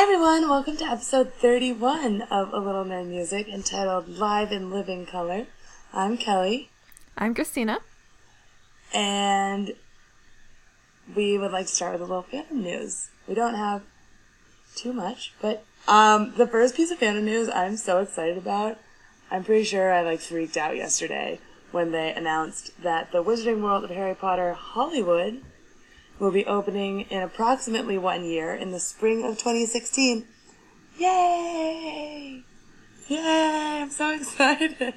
Hi everyone, welcome to episode 31 of A Little Man Music entitled Live in Living Color. I'm Kelly, I'm Christina. and we would like to start with a little fandom news. We don't have too much, but um, the first piece of fandom news I'm so excited about. I'm pretty sure I like freaked out yesterday when they announced that the Wizarding World of Harry Potter Hollywood will be opening in approximately one year in the spring of 2016. Yay! Yay! I'm so excited.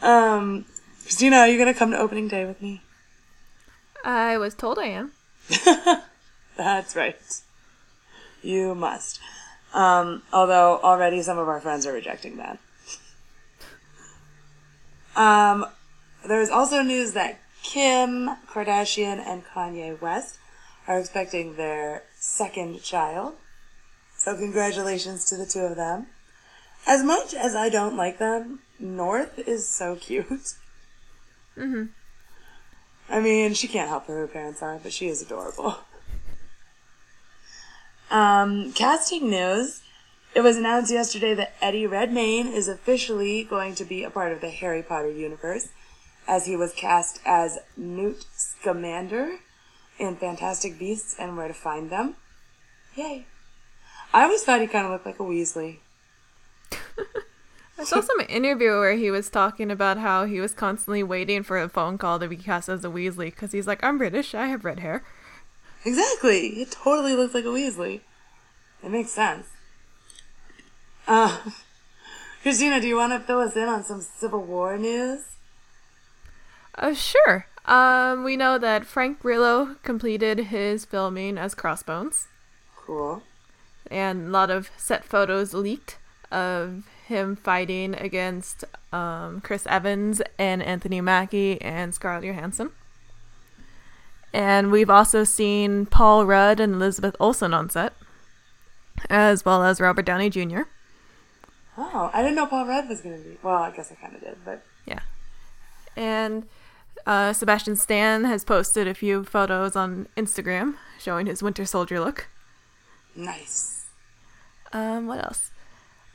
Um, Christina, are you gonna come to opening day with me? I was told I am. That's right. You must. Um, although already some of our friends are rejecting that. Um, there's also news that Kim Kardashian and Kanye West are expecting their second child. So congratulations to the two of them. As much as I don't like them, North is so cute. Mm-hmm. I mean, she can't help who her parents are, but she is adorable. Um, casting news. It was announced yesterday that Eddie Redmayne is officially going to be a part of the Harry Potter universe, as he was cast as Newt Scamander in Fantastic Beasts and Where to Find Them. Yay. I always thought he kind of looked like a Weasley. I saw some interview where he was talking about how he was constantly waiting for a phone call to be cast as a Weasley because he's like, I'm British, I have red hair. Exactly. It totally looks like a Weasley. It makes sense. Uh, Christina, do you want to fill us in on some Civil War news? Uh, sure. Um, we know that Frank Grillo completed his filming as Crossbones, Cool. and a lot of set photos leaked of him fighting against um, Chris Evans and Anthony Mackie and Scarlett Johansson. And we've also seen Paul Rudd and Elizabeth Olsen on set, as well as Robert Downey Jr. Oh, I didn't know Paul Rudd was going to be. Well, I guess I kind of did, but Yeah. And uh, Sebastian Stan has posted a few photos on Instagram showing his Winter Soldier look. nice. Um, what else?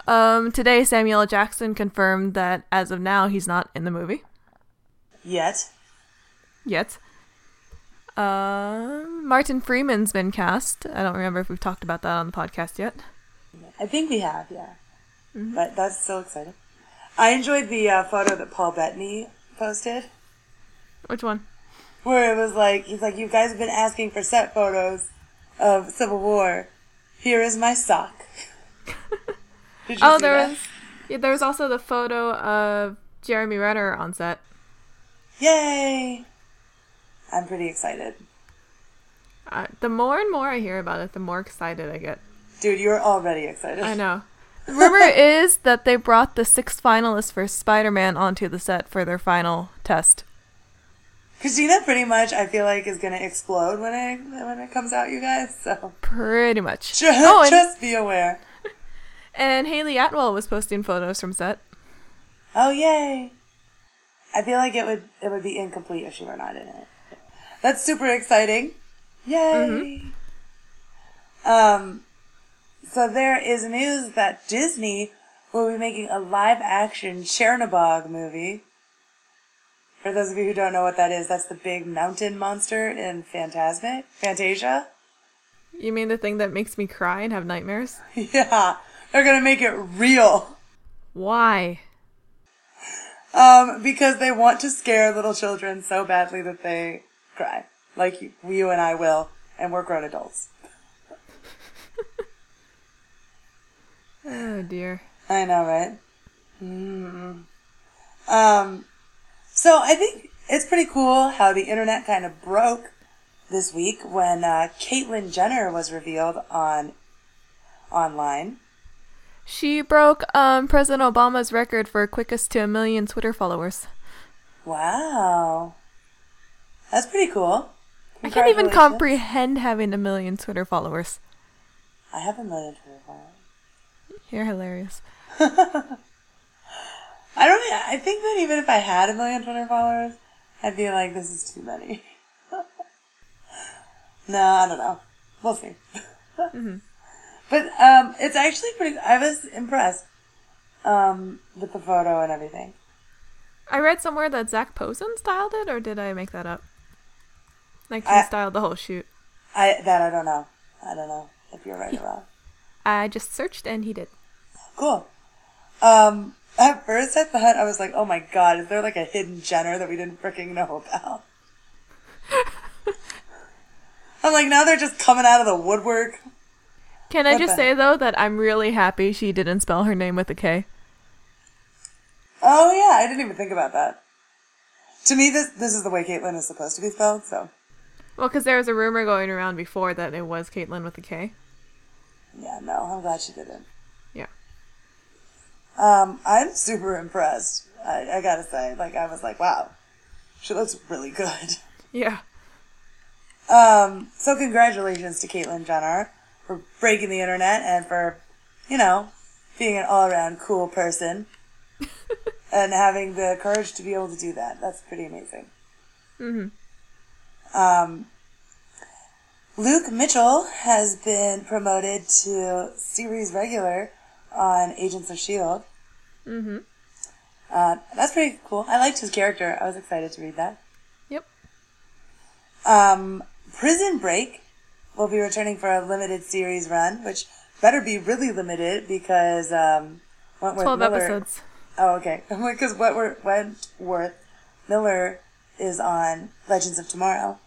Um, today, Samuel L. Jackson confirmed that as of now, he's not in the movie Yet. yet. Um, Martin Freeman's been cast. I don't remember if we've talked about that on the podcast yet. I think we have, yeah. But that's so exciting. I enjoyed the uh, photo that Paul Bettany posted, Which one? where it was like, he's like, you guys have been asking for set photos of Civil War. Here is my sock. Did you Oh, see there that? was. Yeah, there was also the photo of Jeremy Renner on set. Yay! I'm pretty excited. Uh, the more and more I hear about it, the more excited I get. Dude, you're already excited. I know. Rumor is that they brought the six finalists for Spider Man onto the set for their final test. Christina pretty much I feel like is gonna explode when it when it comes out, you guys. So Pretty much. just, Oh, and, just be aware. and Hayley Atwell was posting photos from set. Oh yay! I feel like it would it would be incomplete if she were not in it. That's super exciting. Yay! Um, so there is news that Disney will be making a live action Chernobog movie. For those of you who don't know what that is, that's the big mountain monster in Fantasmic, Fantasia. You mean the thing that makes me cry and have nightmares? Yeah, they're gonna make it real. Why? Um, because they want to scare little children so badly that they cry, like you, you and I will, and we're grown adults. Oh dear. I know, right? Mm. Um, so I think it's pretty cool how the internet kind of broke this week when uh, Caitlyn Jenner was revealed on online. She broke um, President Obama's record for quickest to a million Twitter followers. Wow, that's pretty cool. I can't even comprehend having a million Twitter followers. I have a million Twitter followers. You're hilarious. I don't. I think that even if I had a million Twitter followers, I'd be like, this is too many. no, I don't know. We'll see. But um, it's actually pretty. I was impressed um, with the photo and everything. I read somewhere that Zac Posen styled it, or did I make that up? Like he I- styled the whole shoot. I that I don't know. I don't know if you're right or wrong. I just searched and he did. Cool. Um, at first I thought I was like, oh my god, is there like a hidden Jenner that we didn't freaking know about? I'm like, now they're just coming out of the woodwork. Can I What just the- say though that I'm really happy she didn't spell her name with a K. Oh yeah, I didn't even think about that. To me, this this is the way Caitlyn is supposed to be spelled. So Well, because there was a rumor going around before that it was Caitlyn with a K. yeah, no, I'm glad she didn't. Um, I'm super impressed. I, I gotta say, like, I was like, wow, she looks really good. Yeah. Um, so congratulations to Caitlyn Jenner for breaking the internet and for, you know, being an all around cool person and having the courage to be able to do that. That's pretty amazing. hmm Um, Luke Mitchell has been promoted to series regular on Agents of S.H.I.E.L.D. hmm Uh, that's pretty cool. I liked his character. I was excited to read that. Yep. Um, Prison Break will be returning for a limited series run, which better be really limited because um, Wentworth Twelve Miller. episodes. Oh, okay. Because Wentworth, Wentworth Miller is on Legends of Tomorrow.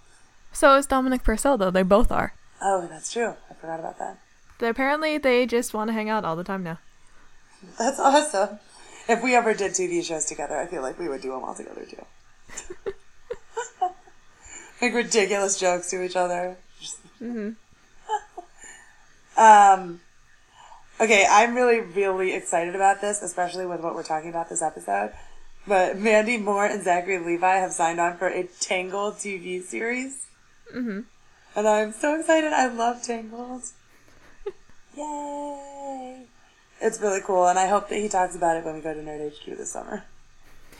So is Dominic Purcell though. They both are. Oh, that's true. I forgot about that. Apparently, they just want to hang out all the time now. That's awesome. If we ever did TV shows together, I feel like we would do them all together too. like ridiculous jokes to each other. Just- hmm Um, okay, I'm really, really excited about this, especially with what we're talking about this episode. But Mandy Moore and Zachary Levi have signed on for a Tangled TV series. hmm And I'm so excited. I love Tangled. Yay! It's really cool, and I hope that he talks about it when we go to Nerd HQ this summer.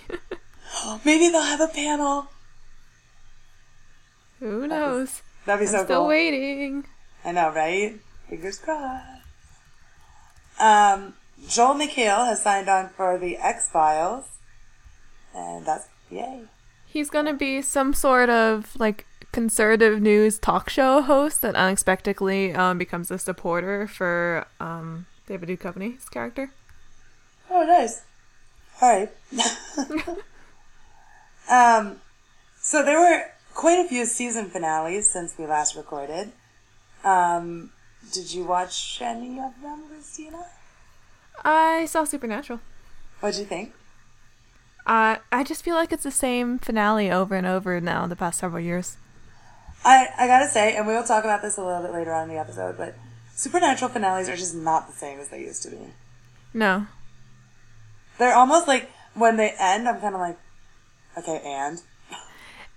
Maybe they'll have a panel. Who knows? That'd be I'm so still cool. waiting. I know, right? Fingers crossed. Um, Joel McHale has signed on for the X Files, and that's yay. He's gonna be some sort of like conservative news talk show host that unexpectedly um, becomes a supporter for um, David Duchovny's character. Oh, nice. All right. um, so there were quite a few season finales since we last recorded. Um, did you watch any of them, Christina? I saw Supernatural. What'd you think? Uh, I just feel like it's the same finale over and over now the past several years. I, I gotta say, and we'll talk about this a little bit later on in the episode, but supernatural finales are just not the same as they used to be. No. They're almost like when they end, I'm kind of like, okay, and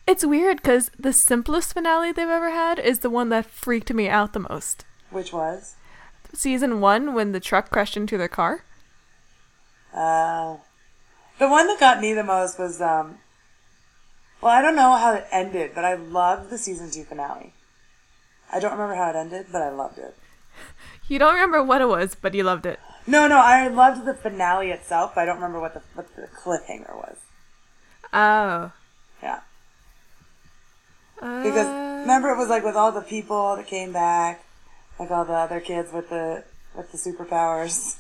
It's weird because the simplest finale they've ever had is the one that freaked me out the most. which was? Season one, when the truck crashed into their car. Uh, the one that got me the most was um. Well, I don't know how it ended, but I loved the season two finale. I don't remember how it ended, but I loved it. You don't remember what it was, but you loved it. No, no, I loved the finale itself, but I don't remember what the what the cliffhanger was. Oh. Yeah, because Uh, remember it was like with all the people that came back, like all the other kids with the with the superpowers.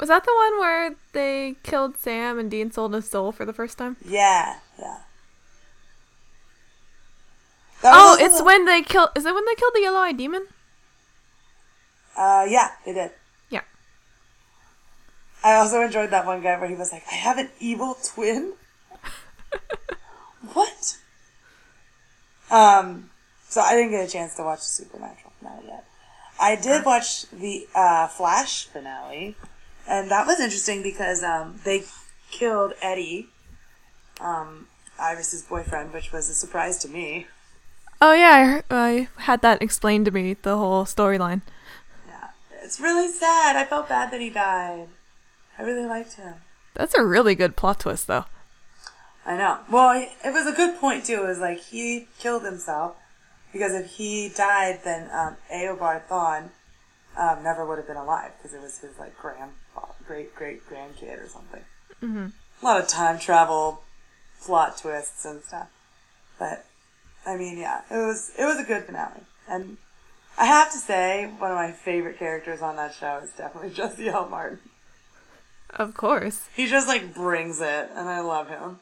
Was that the one where they killed Sam and Dean sold his soul for the first time? Yeah, yeah. That Oh, it's the- when they kill. Is it when they killed the yellow eyed demon? Uh, yeah, they did. Yeah. I also enjoyed that one guy where he was like, I have an evil twin? what? Um, so I didn't get a chance to watch the Supernatural finale yet. I did watch the uh, Flash finale, and that was interesting because um, they killed Eddie, um, Iris's boyfriend, which was a surprise to me. Oh yeah, I, I had that explained to me. The whole storyline. Yeah, it's really sad. I felt bad that he died. I really liked him. That's a really good plot twist, though. I know. Well, it was a good point too. It was like he killed himself because if he died, then um, Eobard Thawne um, never would have been alive because it was his like grand, great great grandkid or something. Mm-hmm. A lot of time travel, plot twists and stuff. But I mean, yeah, it was it was a good finale, and I have to say one of my favorite characters on that show is definitely Jesse L. Martin. Of course. He just like brings it, and I love him.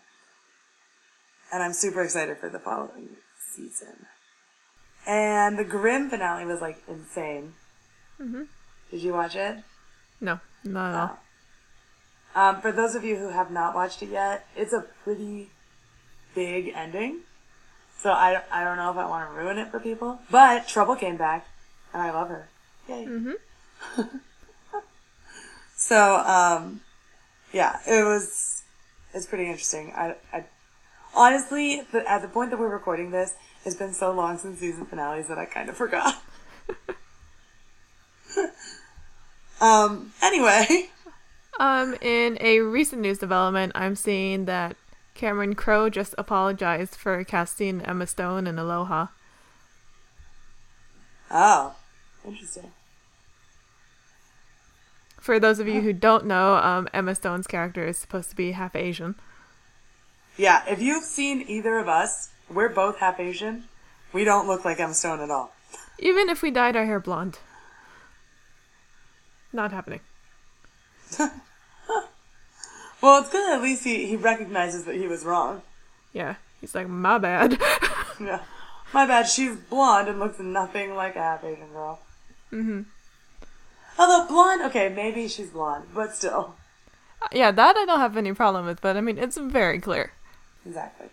And I'm super excited for the following season. And the Grimm finale was like insane. Mhm. Did you watch it? No, not at all. Um, for those of you who have not watched it yet, it's a pretty big ending. So I, I don't know if I want to ruin it for people. But Trubel came back, and I love her. Yay. Mm-hmm. So, um, yeah, it was, it's pretty interesting. I, I honestly, the, at the point that we're recording this, it's been so long since season finales that I kind of forgot. um, anyway. Um, in a recent news development, I'm seeing that Cameron Crowe just apologized for casting Emma Stone in Aloha. Oh, interesting. For those of you who don't know, um, Emma Stone's character is supposed to be half Asian. Yeah, if you've seen either of us, we're both half Asian. We don't look like Emma Stone at all. Even if we dyed our hair blonde. Not happening. Well, it's good at least he, he recognizes that he was wrong. Yeah, he's like, my bad. Yeah. My bad, she's blonde and looks nothing like a half Asian girl. Mm hmm Although blonde, okay, maybe she's blonde, but still. Yeah, that I don't have any problem with, but I mean, it's very clear. Exactly.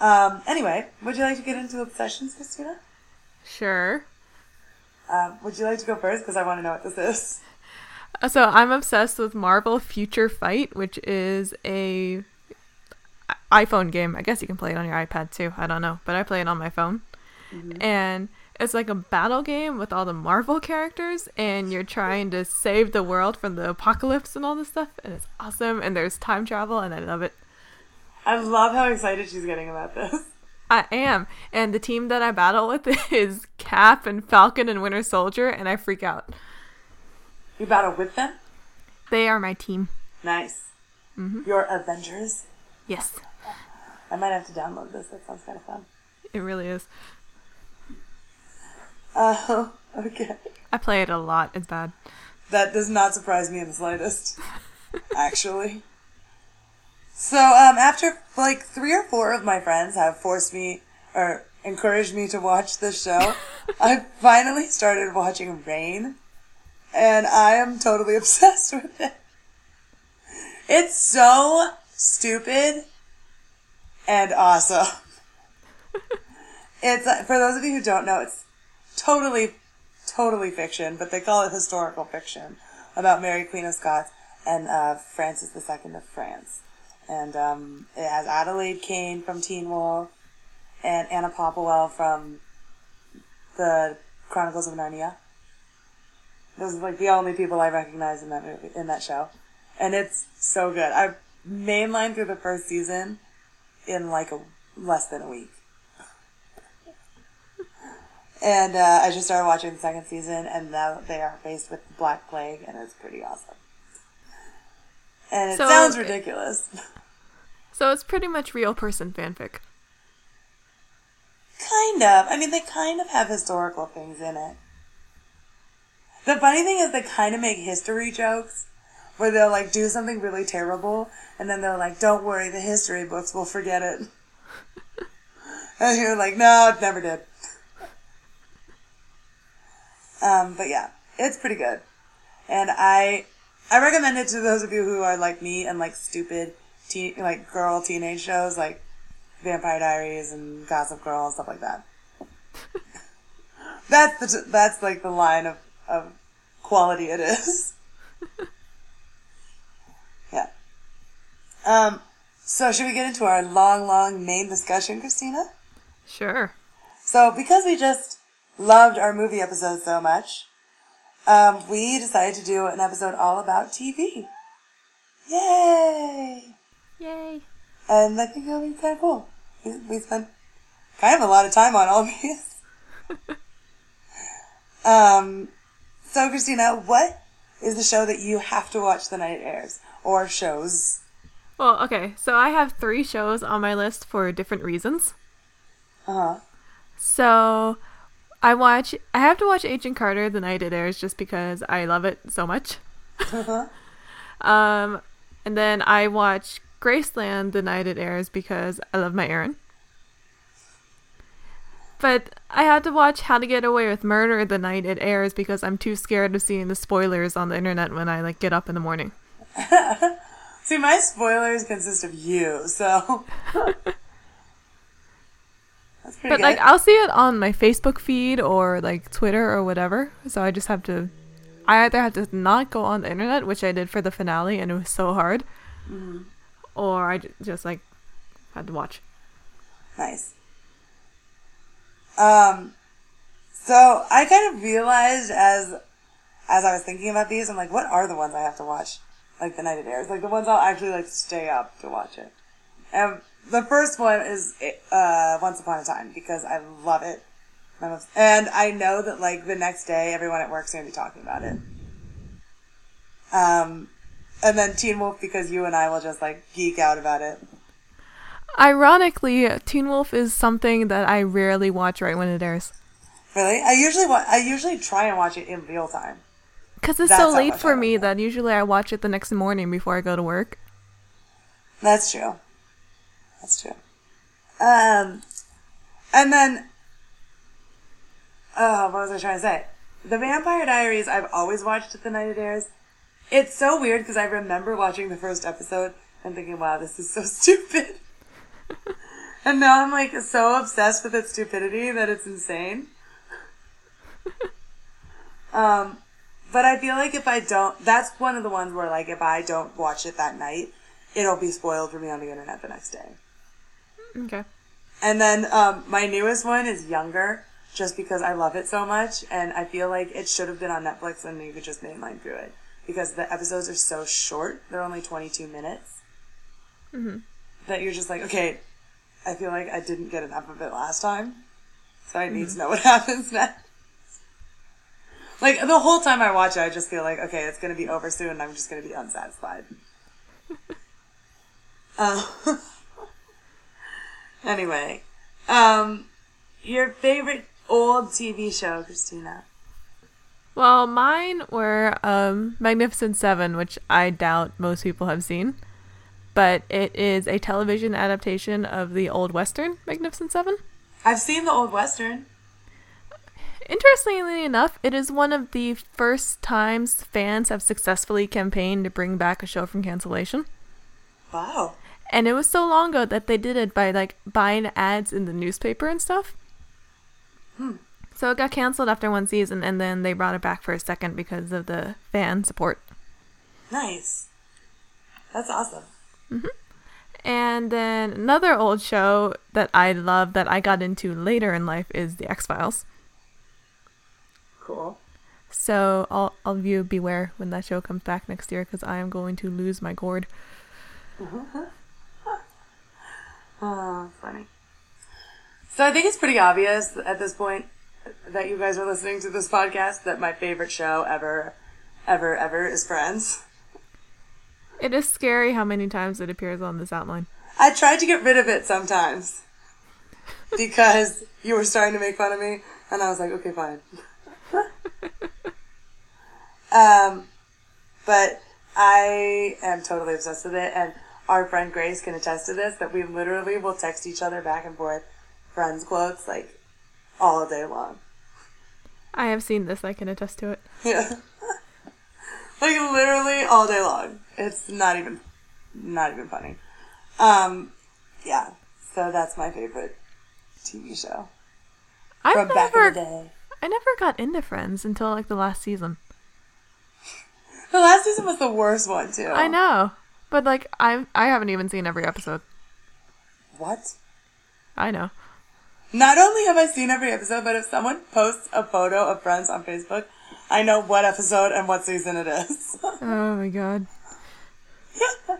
Um, anyway, would you like to get into obsessions, Christina? Sure. Um, would you like to go first? Because I want to know what this is. So I'm obsessed with Marvel Future Fight, which is a iPhone game. I guess you can play it on your iPad too. I don't know, but I play it on my phone. Mm-hmm. And it's like a battle game with all the Marvel characters, and you're trying to save the world from the apocalypse and all this stuff. And it's awesome. And there's time travel, and I love it. I love how excited she's getting about this. I am. And the team that I battle with is Cap and Falcon and Winter Soldier, and I freak out. You battle with them? They are my team. Nice. Mm-hmm. Your Avengers? Yes, I might have to download this. That sounds kind of fun. it really is. Oh, okay. I play it a lot. It's bad. That does not surprise me in the slightest, actually. So, um, after like three or four of my friends have forced me or encouraged me to watch this show, I finally started watching Reign, and I am totally obsessed with it. It's so stupid and awesome. It's for those of you who don't know, it's totally, totally fiction, but they call it historical fiction about Mary Queen of Scots and uh, Francis II of France. And um, it has Adelaide Kane from Teen Wolf and Anna Popplewell from the Chronicles of Narnia. Those are like the only people I recognize in that movie, in that show, and it's so good. I mainlined through the first season in like a less than a week. And uh, I just started watching the second season, and now they are faced with the Black Plague, and it's pretty awesome. And it So- sounds ridiculous. So it's pretty much real person fanfic. kind of. I mean, they kind of have historical things in it. The funny thing is, they kind of make history jokes where they'll like do something really terrible, and then they're like, "Don't worry, the history books will forget it." and you're like, "No, it never did." Um, but yeah, it's pretty good, and I I recommend it to those of you who are like me and like stupid teen like girl teenage shows like Vampire Diaries and Gossip Girl and stuff like that. that's the that's like the line of of quality it is. yeah. Um. So should we get into our long, long main discussion, Christina? Sure. So, because we just loved our movie episodes so much, um, we decided to do an episode all about TV. Yay! Yay. And I think it'll be kind of cool. We, we spent kind of a lot of time on all these. um, so Christina, what is the show that you have to watch the night it airs, or shows? Well, okay, so I have three shows on my list for different reasons. Uh huh. So I watch. I have to watch Agent Carter the night it airs just because I love it so much. Uh-huh. um, and then I watch Graceland the night it airs because I love my Aaron. But I had to watch How to Get Away with Murder the night it airs because I'm too scared of seeing the spoilers on the internet when I like get up in the morning. See, my spoilers consist of you, so But good. like I'll see it on my Facebook feed or like Twitter or whatever. So I just have to I either have to not go on the internet, which I did for the finale and it was so hard, mm-hmm. or I just like had to watch. Nice. Um, so I kind of realized as as I was thinking about these, I'm like, what are the ones I have to watch? Like the night it airs, like the ones I'll actually like stay up to watch it. And the first one is uh, Once Upon a Time because I love it, and I know that like the next day everyone at work's gonna be talking about it. Um, and then Teen Wolf because you and I will just like geek out about it. Ironically, Teen Wolf is something that I rarely watch right when it airs Really, I usually wa- I usually try and watch it in real time. because it's That's so late for me that usually I watch it the next morning before I go to work. That's true. That's true. Um, and then, oh, what was I trying to say? The Vampire Diaries. I've always watched it the night it airs. It's so weird because I remember watching the first episode and thinking, "Wow, this is so stupid." And now I'm like so obsessed with its stupidity that it's insane. um, but I feel like if I don't, that's one of the ones where like if I don't watch it that night, it'll be spoiled for me on the internet the next day. Okay. And then um, my newest one is Younger, just because I love it so much, and I feel like it should have been on Netflix and you could just mainline through it because the episodes are so short; they're only twenty two minutes. That you're just like, okay, I feel like I didn't get enough of it last time, so I need to know what happens next. Like the whole time I watch it, I just feel like, okay, it's gonna be over soon, and I'm just gonna be unsatisfied. uh, anyway, um, your favorite old TV show, Christina? Well, mine were um, Magnificent Seven, which I doubt most people have seen. But it is a television adaptation of the old Western Magnificent Seven. I've seen the old western. Interestingly enough, it is one of the first times fans have successfully campaigned to bring back a show from cancellation. Wow. And it was so long ago that they did it by like buying ads in the newspaper and stuff. Hmm. So it got canceled after one season, and then they brought it back for a second because of the fan support. Nice. That's awesome. Mm-hmm. And then another old show that I love that I got into later in life is The X Files. Cool. So all all of you beware when that show comes back next year because I am going to lose my gourd. Oh, funny. So I think it's pretty obvious at this point that you guys are listening to this podcast that my favorite show ever, ever, ever is Friends. It is scary how many times it appears on this outline. I tried to get rid of it sometimes because you were starting to make fun of me, and I was like, okay, fine. um, but I am totally obsessed with it, and our friend Grace can attest to this that we literally will text each other back and forth friends quotes like all day long. I have seen this. I can attest to it. Yeah. like literally all day long. It's not even not even funny. Um yeah. So that's my favorite TV show. I've From back in never, the day. I never got into Friends until like the last season. The last season was the worst one too. I know, but like I I haven't even seen every episode. What? I know. Not only have I seen every episode, but if someone posts a photo of Friends on Facebook, I know what episode and what season it is. Oh my god. oh,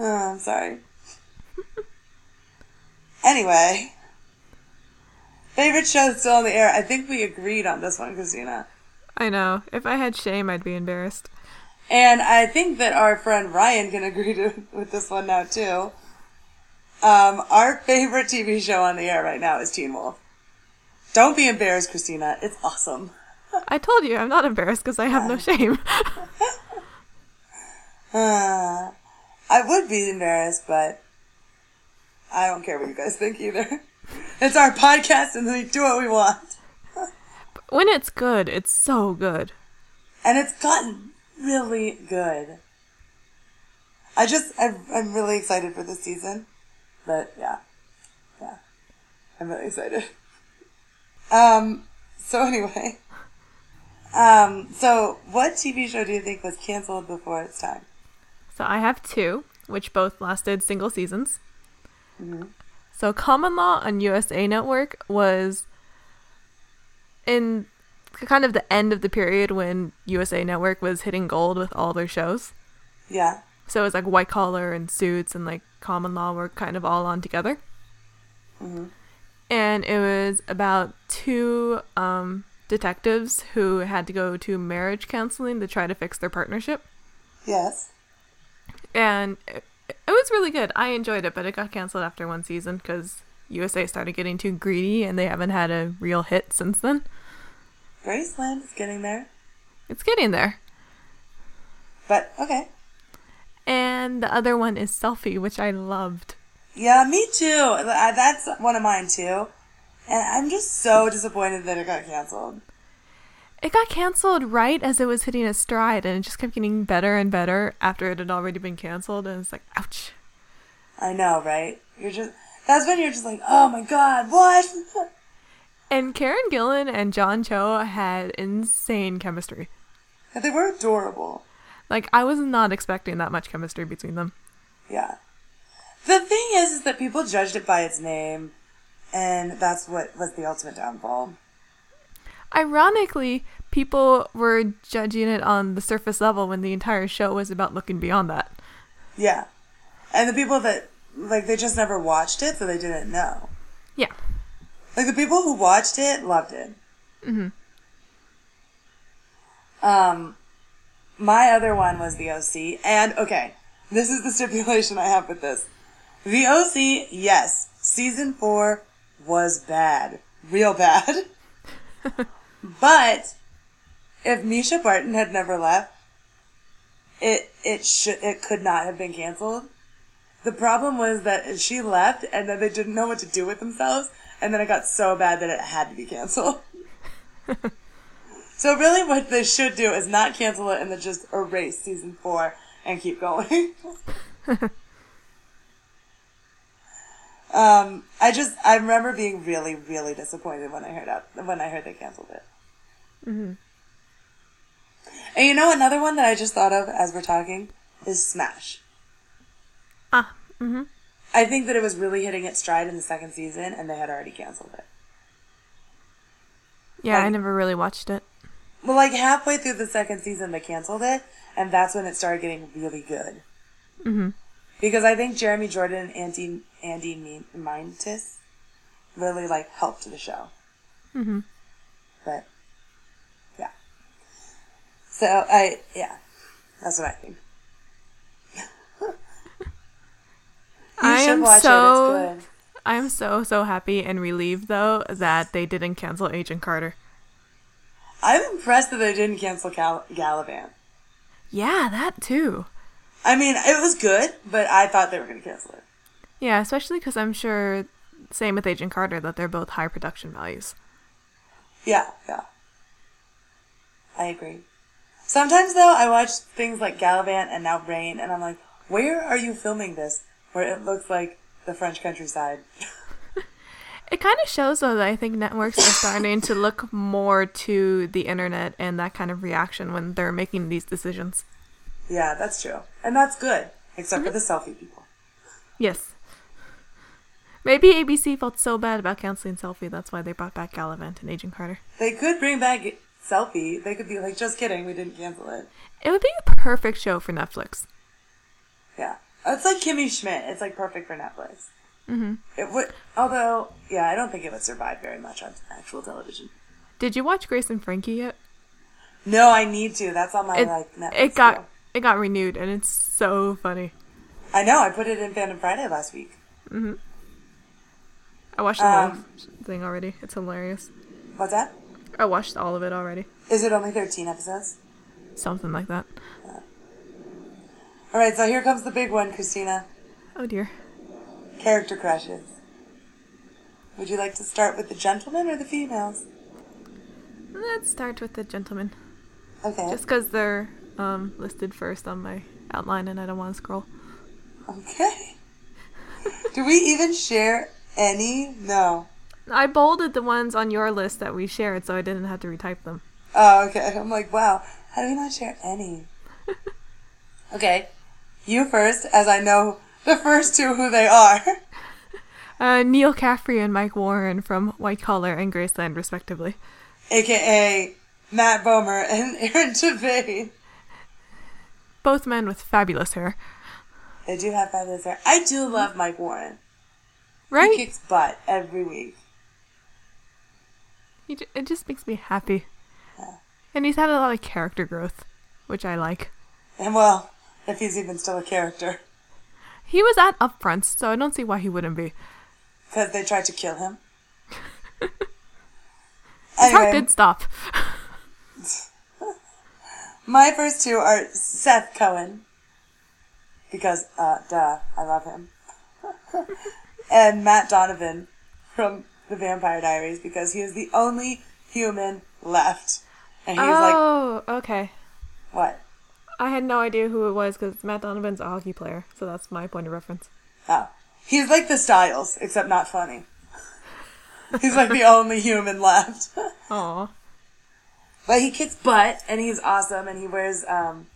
I'm sorry. anyway, Favorite show that's still on the air. I think we agreed on this one, Christina. I know. If I had shame, I'd be embarrassed. And I think that our friend Ryan can agree to, with this one now too. Um, our favorite TV show on the air right now is Teen Wolf. Don't be embarrassed, Christina. It's awesome. I told you I'm not embarrassed because I have no shame. Uh, I would be embarrassed, but I don't care what you guys think either. It's our podcast and we do what we want. when it's good, it's so good. And it's gotten really good. I just, I'm, I'm really excited for this season. But yeah. Yeah. I'm really excited. Um, so anyway. Um, so what TV show do you think was canceled before its time? So I have two, which both lasted single seasons. So Common Law on USA Network was in kind of the end of the period when USA Network was hitting gold with all their shows. Yeah. So it was like White Collar and Suits and like Common Law were kind of all on together. And it was about two um, detectives who had to go to marriage counseling to try to fix their partnership. Yes. And it, it was really good. I enjoyed it, but it got canceled after one season because USA started getting too greedy and they haven't had a real hit since then. Graceland is getting there. It's getting there. But okay. And the other one is Selfie, which I loved. Yeah, me too. That's one of mine too. And I'm just so disappointed that it got canceled. It got canceled right as it was hitting its stride, and it just kept getting better and better after it had already been canceled. And it's like, ouch. I know, right? You're just that's when you're just like, oh my god, what? And Karen Gillan and John Cho had insane chemistry. And they were adorable. Like, I was not expecting that much chemistry between them. Yeah. The thing is, is that people judged it by its name, and that's what was the ultimate downfall. Ironically, people were judging it on the surface level when the entire show was about looking beyond that. Yeah. And the people that like they just never watched it, so they didn't know. Yeah. Like the people who watched it loved it. Mm-hmm. Um, my other one was the OC, and okay, this is the stipulation I have with this. The OC, yes, season four was bad, real bad. but if Mischa Barton had never left, it it should it could not have been canceled. The problem was that she left, and then they didn't know what to do with themselves, and then it got so bad that it had to be canceled. so really, what they should do is not cancel it and then just erase season four and keep going. um, I just I remember being really really disappointed when I heard out when I heard they canceled it. And you know another one that I just thought of as we're talking is Smash. Ah, mm-hmm. I think that it was really hitting its stride in the second season, and they had already canceled it. Yeah, I never really watched it. Well, like halfway through the second season, they canceled it, and that's when it started getting really good. Mm-hmm. Because I think Jeremy Jordan and Andy Andy Min- Mientus really like helped the show. Mm-hmm. But so I yeah, that's what I think. I am so it. It's good. I'm so so happy and relieved though that they didn't cancel Agent Carter. I'm impressed that they didn't cancel Gal- Galavant. Yeah, that too. I mean, it was good, but I thought they were going to cancel it. Yeah, especially because I'm sure, same with Agent Carter, that they're both high production values. Yeah, yeah. I agree. Sometimes though, I watch things like Galavant and now Reign, and I'm like, where are you filming this? Where it looks like the French countryside. It kind of shows though that I think networks are starting to look more to the internet and that kind of reaction when they're making these decisions. yeah, that's true, and that's good, except for mm-hmm. the selfie people. Yes. Maybe ABC felt so bad about canceling Selfie, that's why they brought back Galavant and Agent Carter. They could bring back selfie. They could be like, just kidding, we didn't cancel it. It would be a perfect show for Netflix. Yeah, it's like Kimmy Schmidt. It's like perfect for Netflix. Mm-hmm. It would, although, yeah, I don't think it would survive very much on actual television. Did you watch Grace and Frankie yet? No, I need to. That's on my It, like Netflix. it got it got renewed and it's so funny. I know. I put it in Fandom Friday last week. Mm-hmm. I watched the whole Um, thing already. It's hilarious. What's that? I watched all of it already. Is it only thirteen episodes? Something like that. All right. So here comes the big one, Christina. Oh dear. Character crushes. Would you like to start with the gentlemen or the females? Let's start with the gentlemen. Okay. Just because they're um, listed first on my outline and I don't want to scroll. Okay. Do we even share any? No. I bolded the ones on your list that we shared so I didn't have to retype them. Oh, okay. I'm like, wow. How do we not share any? okay. You first, as I know the first two who they are. Uh, Neal Caffrey and Mike Warren from White Collar and Graceland, respectively. AKA Matt Bomer and Aaron Tveit. Both men with fabulous hair. They do have fabulous hair. I do love Mike Warren. Right? He kicks butt every week. He ju- it just makes me happy. Yeah. And he's had a lot of character growth, which I like. And well, if he's even still a character. He was at Upfronts, so I don't see why he wouldn't be. Because they tried to kill him. His heart did stop. my first two are Seth Cohen. Because, uh, duh, I love him. and Matt Donovan from The Vampire Diaries because he is the only human left. And he's like, oh, okay. what? I had no idea who it was because Matt Donovan's a hockey player, so that's my point of reference. Oh. He's like the Stiles, except not funny. He's like the only human left. Aw. But he kicks butt and he's awesome and he wears um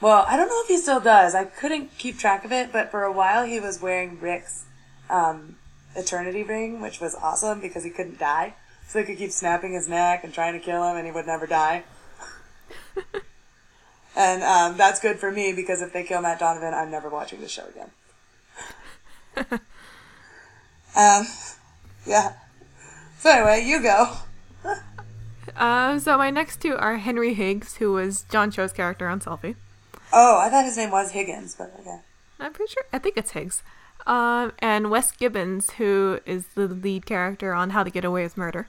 well, I don't know if he still does. I couldn't keep track of it, but for a while he was wearing Rick's um eternity ring, which was awesome because he couldn't die. So they could keep snapping his neck and trying to kill him and he would never die. and um, that's good for me because if they kill Matt Donovan, I'm never watching the show again. um yeah. So anyway, you go. Uh, so my next two are Henry Higgs, who was John Cho's character on Selfie. Oh, I thought his name was Higgins, but okay. I'm pretty sure. I think it's Higgs. Um, and Wes Gibbons, who is the lead character on How to Get Away with Murder.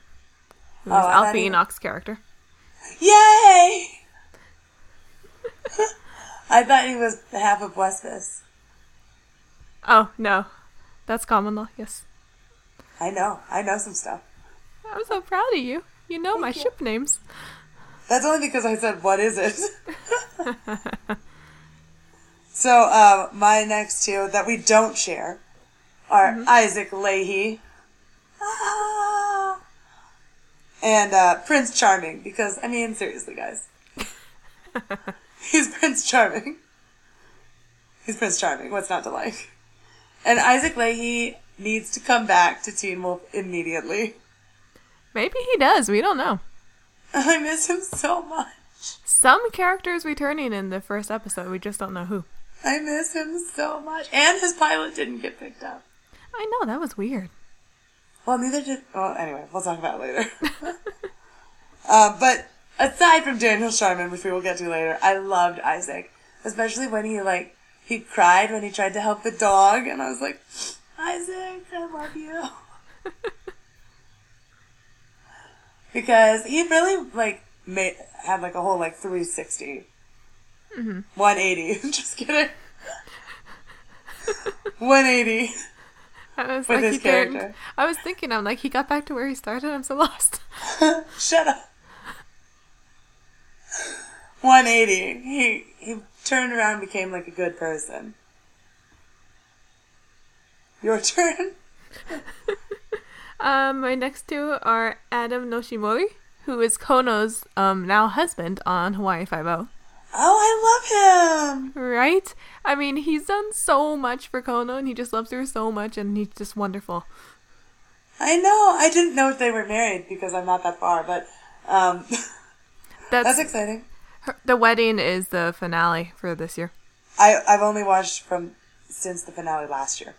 Who Oh, is Alfie he- Enoch's character. Yay! I thought he was half of Westvus. Oh no, that's common law. Yes, I know. I know some stuff. I'm so proud of you. You know my you. ship names. That's only because I said, what is it? so, uh, my next two that we don't share are Isaac Lahey Ah. and uh, Prince Charming, because, I mean, seriously, guys. He's Prince Charming. He's Prince Charming. What's not to like? And Isaac Lahey needs to come back to Teen Wolf immediately. Maybe he does. We don't know. I miss him so much. Some characters returning in the first episode. We just don't know who. I miss him so much. And his pilot didn't get picked up. I know that was weird. Well, neither did. Well, anyway, we'll talk about it later. uh, but aside from Daniel Sharman, which we will get to later, I loved Isaac, especially when he like he cried when he tried to help the dog, and I was like, Isaac, I love you. because he really like made had like a whole like 360 180 just kidding 180 I was With like, his character. I was thinking, I'm like, he got back to where he started. I'm so lost. Shut up. 180. He he turned around and became like a good person. Your turn. Um, my next two are Adam Noshimuri, who is Kono's um now husband on Hawaii Five O. Oh, I love him. Right? I mean, he's done so much for Kono, and he just loves her so much, and he's just wonderful. I know. I didn't know if they were married because I'm not that far, but um, That's, that's exciting. her, the wedding is the finale for this year. I I've only watched from since the finale last year.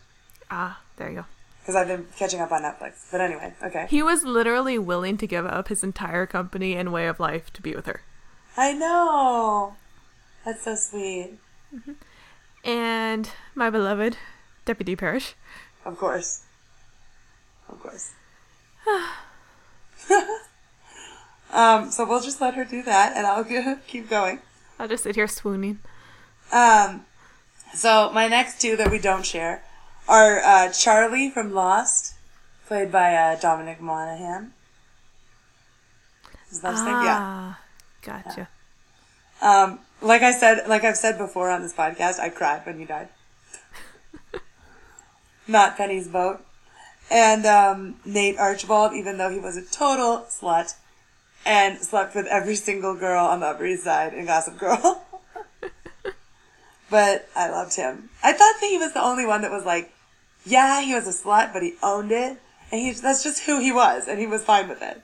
Ah, there you go. because I've been catching up on Netflix. But anyway, okay. He was literally willing to give up his entire company and way of life to be with her. I know. That's so sweet. And my beloved Deputy Parrish. Of course. Of course. um, so we'll just let her do that, and I'll g- keep going. I'll just sit here swooning. Um, so my next two that we don't share are uh, Charlie from Lost, played by uh, Dominic Monaghan. Is that his name? Yeah. Ah, gotcha. Um, like I said, like I've said before on this podcast, I cried when he died. Not Penny's boat. And um, Nate Archibald, even though he was a total slut and slept with every single girl on the Upper East Side in Gossip Girl. but I loved him. I thought that he was the only one that was like, yeah, he was a slut, but he owned it. And he, that's just who he was, and he was fine with it.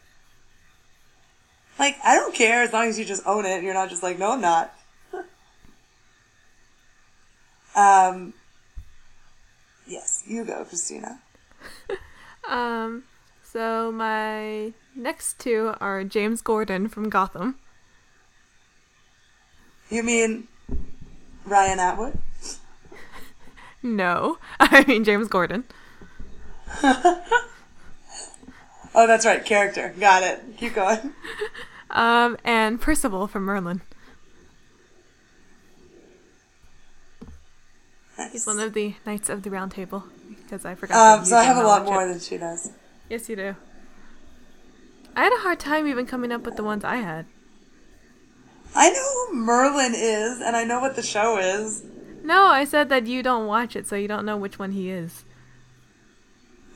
Like, I don't care as long as you just own it. You're not just like, no, I'm not. Um, yes, you go, Christina. Um, so my next two are James Gordon from Gotham. You mean Ryan Atwood? No, I mean James Gordon. Oh, that's right, character. Got it. Keep going. Um, and Percival from Merlin. He's one of the Knights of the Round Table because I forgot. Um, so I have a lot more than she does. Yes, you do. I had a hard time even coming up with the ones I had. I know who Merlin is, and I know what the show is. No, I said that you don't watch it, so you don't know which one he is.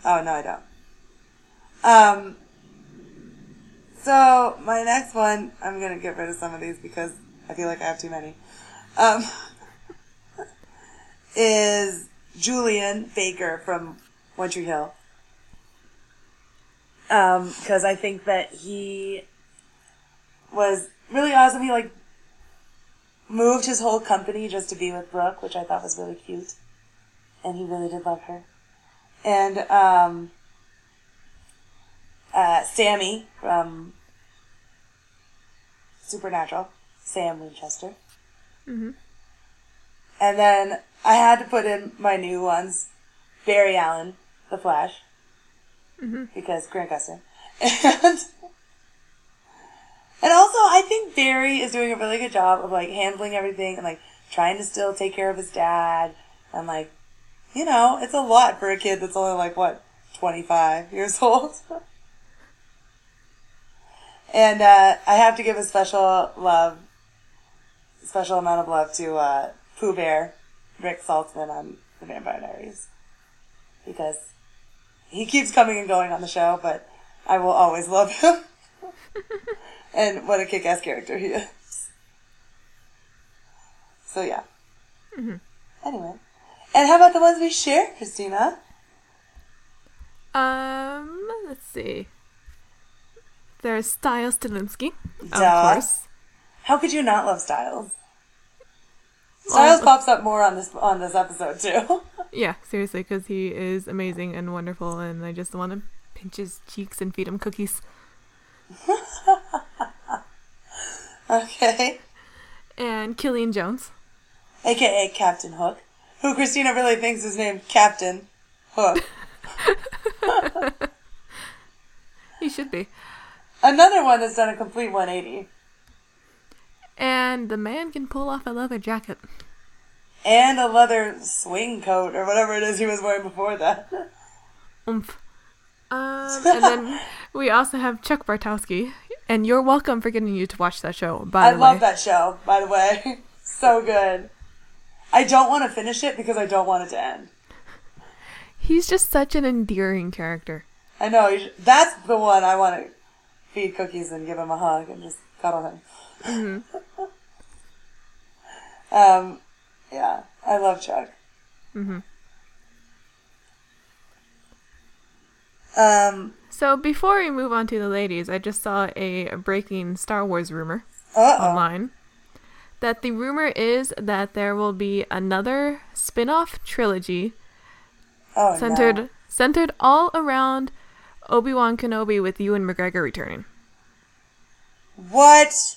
Oh no, I don't. Um. So my next one, I'm gonna get rid of some of these because I feel like I have too many. Um, is Julian Baker from One Tree Hill. Um, because I think that he was really awesome. He like moved his whole company just to be with Brooke, which I thought was really cute, and he really did love her and um, uh, Sammy from Supernatural, Sam Winchester. hmm And then I had to put in my new ones, Barry Allen, The Flash, hmm because Grant Gustin. And and also I think Barry is doing a really good job of like handling everything and like trying to still take care of his dad. And like you know, it's a lot for a kid that's only like what, twenty five years old. and uh, I have to give a special love special amount of love to uh, Pooh Bear, Rick Saltzman on The Vampire Diaries. Because he keeps coming and going on the show, but I will always love him. and what a kick ass character he is. So, yeah. Anyway. And how about the ones we share, Christina? Um, let's see. There's Stiles Stilinski, of course. How could you not love Stiles? Stiles pops up more on this on this episode too. Yeah, seriously, because he is amazing and wonderful, and I just want to pinch his cheeks and feed him cookies. okay. And Killian Jones. AKA Captain Hook, who Christina really thinks is named Captain Hook. He should be. Another one that's done a complete 180. And the man can pull off a leather jacket. And a leather swing coat or whatever it is he was wearing before that. Oomph. Um, and then we also have Chuck Bartowski. And you're welcome for getting you to watch that show, by I the love that show, by the way. so good. I don't want to finish it because I don't want it to end. He's just such an endearing character. I know. That's the one I want to feed cookies and give him a hug and just cuddle him. Um, yeah, I love Chuck. hmm Um, So before we move on to the ladies, I just saw a breaking Star Wars rumor uh oh. online that the rumor is that there will be another spin-off trilogy Oh centered no. centered all around Obi Wan Kenobi with Ewan McGregor returning. What?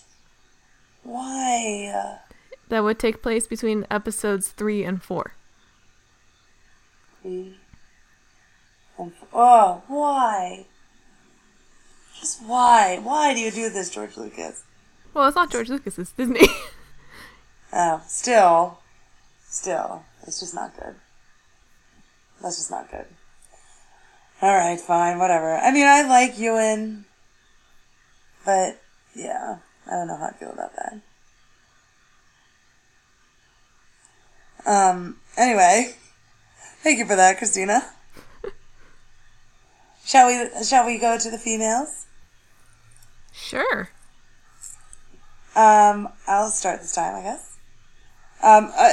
Why? That would take place between episodes three and four. Three and f- Oh, why? Just why? Why do you do this, George Lucas? Well, it's not George Lucas, it's Disney. Oh, still, still, it's just not good. That's just not good. All right, fine, whatever. I mean, I like Ewan, but yeah, I don't know how I feel about that. Um. Anyway, thank you for that, Christina. shall we? Shall we go to the females? sure. Um, I'll start this time, I guess. Um, uh,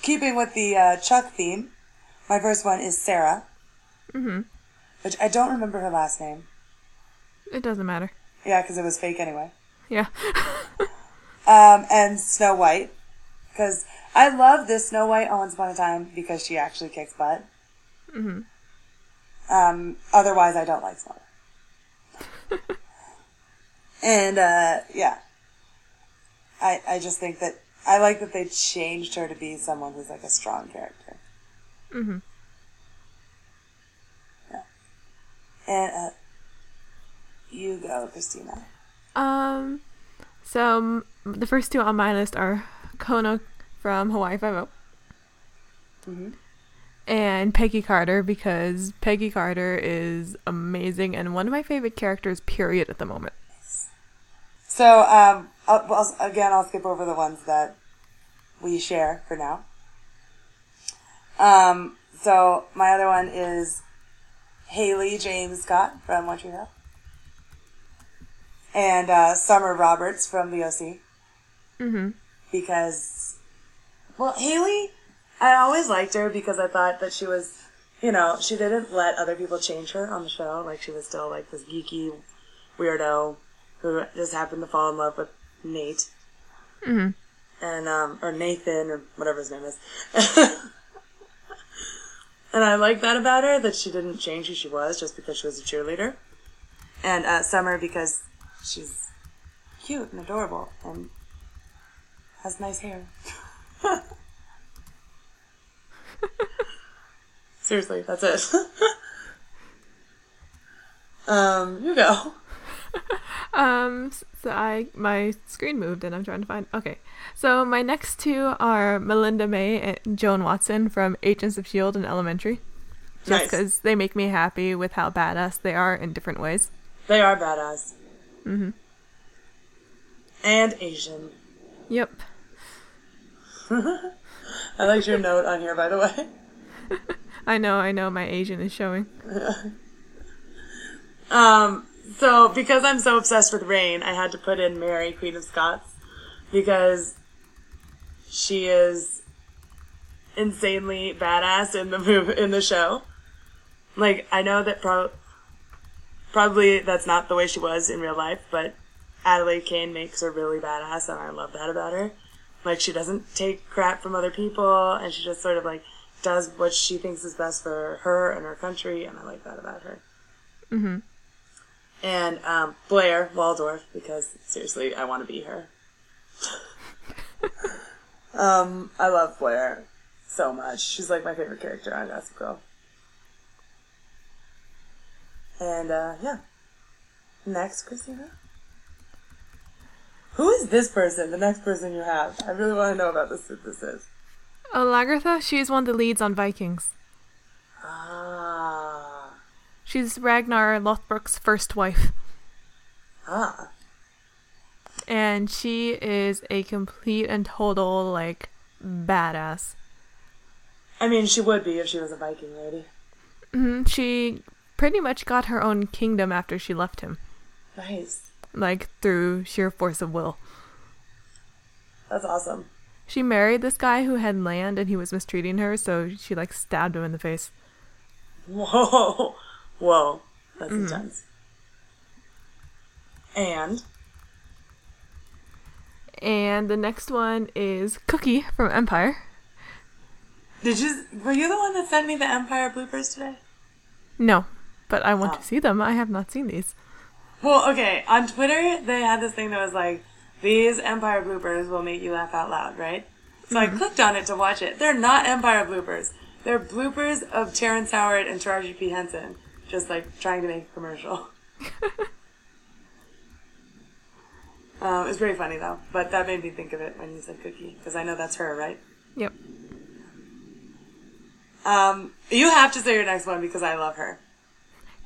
keeping with the uh, Chuck theme, my first one is Sarah, Mm-hmm. which I don't remember her last name. It doesn't matter. Yeah, because it was fake anyway. Yeah. Um, and Snow White, because I love this Snow White Once Upon a Time because she actually kicks butt. mm-hmm. Um, otherwise, I don't like Snow White. and uh, yeah, I I just think that I like that they changed her to be someone who's like a strong character. Mm-hmm. Yeah. And uh, you go, Christina. Um, so m- the first two on my list are Kono from Hawaii Five-O Mm-hmm. and Peggy Carter because Peggy Carter is amazing and one of my favorite characters, period, at the moment. So um, I'll, I'll- again, I'll skip over the ones that we share for now. Um, so my other one is Haley James Scott from One Tree And uh, Summer Roberts from the OC. Mm-hmm. because well haley i always liked her because i thought that she was you know she didn't let other people change her on the show like she was still like this geeky weirdo who just happened to fall in love with nate Mm-hmm. and um or nathan or whatever his name is and i like that about her that she didn't change who she was just because she was a cheerleader and uh, summer because she's cute and adorable and has nice hair. Seriously, that's it. um, you go. Um, so I my screen moved and I'm trying to find. Okay, so my next two are Melinda May and Joan Watson from Agents of Shield and Elementary, just Nice. because they make me happy with how badass they are in different ways. They are badass. Mm-hmm. And Asian. Yep. I liked your note on here, by the way. I know. I know. My Asian is showing. Um, so because I'm so obsessed with Reign, I had to put in Mary, Queen of Scots, because she is insanely badass in the move in the show. Like I know that pro- probably that's not the way she was in real life, but Adelaide Kane makes her really badass, and I love that about her. Like she doesn't take crap from other people, and she just sort of like does what she thinks is best for her and her country, and I like that about her Mm-hmm. and um, Blair Waldorf because seriously, I want to be her. um, I love Blair so much. She's like my favorite character on Gossip Girl. And uh, yeah, next, Christina. Who is this person? The next person you have? I really want to know about this. Who this is? Oh, Lagertha. She's one of the leads on Vikings. Ah, She's Ragnar Lothbrok's first wife, ah. and she is a complete and total like badass. I mean, she would be if she was a Viking lady. hmm She pretty much got her own kingdom after she left him, Nice. Like through sheer force of will. That's awesome. She married this guy who had land and he was mistreating her, so she like stabbed him in the face. Whoa, whoa, that's mm-hmm. intense. And And the next one is Cookie from Empire. Did you? Were you the one that sent me the Empire bloopers today? No, but I want Oh. to see them. I have not seen these. Well, okay. On Twitter, they had this thing that was like, "These Empire bloopers will make you laugh out loud," right? So I clicked on it to watch it. They're not Empire bloopers. They're bloopers of Terrence Howard and Taraji P Henson, just like trying to make a commercial. um, it's very funny though, but that made me think of it when you said Cookie because I know that's her, right? Yep. Um, you have to say your next one because I love her.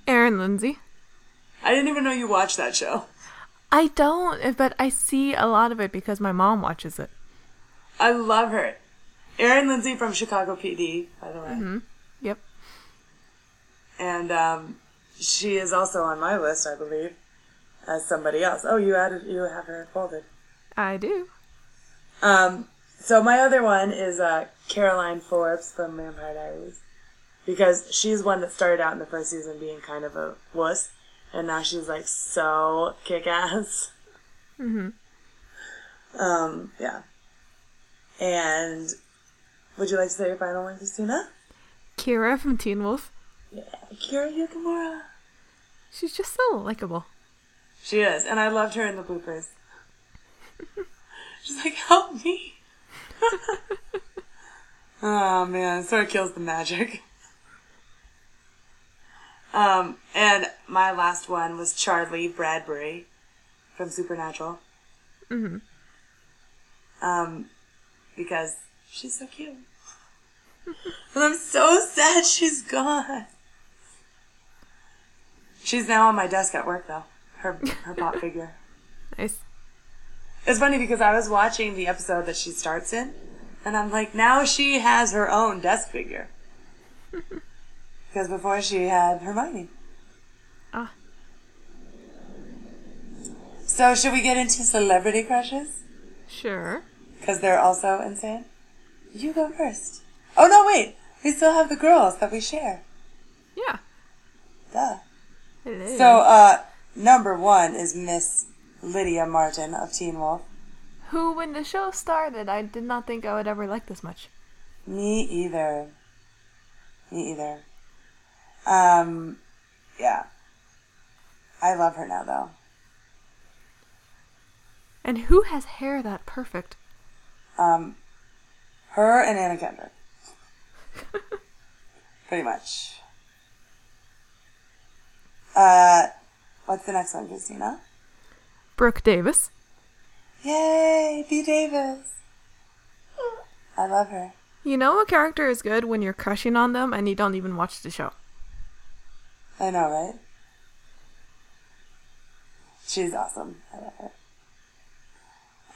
Erin Lindsay. I didn't even know you watched that show. I don't, but I see a lot of it because my mom watches it. I love her. Erin Lindsay from Chicago PD, by the way. Yep. And um, she is also on my list, I believe, as somebody else. Oh, you added, you have her folded. I do. Um, so my other one is uh, Caroline Forbes from Vampire Diaries, because she's one that started out in the first season being kind of a wuss, and now she's like so kick ass. Mhm. Um, yeah. And would you like to say your final one, Christina? Kira from Teen Wolf. Yeah, Kira Yukimura. She's just so likable. She is, and I loved her in the bloopers. She's like, help me. oh man, it sort of kills the magic. Um, and my last one was Charlie Bradbury from Supernatural. Mhm. Um, because she's so cute. and I'm so sad she's gone. She's now on my desk at work though. Her her pop figure. Nice. It's funny because I was watching the episode that she starts in, and I'm like, now she has her own desk figure. Because before she had Hermione. Ah. So should we get into celebrity crushes? Sure. Because they're also insane. You go first. Oh no, wait. We still have the girls that we share. Yeah. Duh. Hello. So, uh, number one is Miss Lydia Martin of Teen Wolf. Who, when the show started, I did not think I would ever like this much. Me either. Me either. Um, yeah. I love her now, though. And who has hair that perfect? Um, her and Anna Kendrick. Pretty much. Uh, what's the next one, Christina? Brooke Davis. Yay, B. Davis. I love her. You know a character is good when you're crushing on them and you don't even watch the show. I know, right? She's awesome. I love her.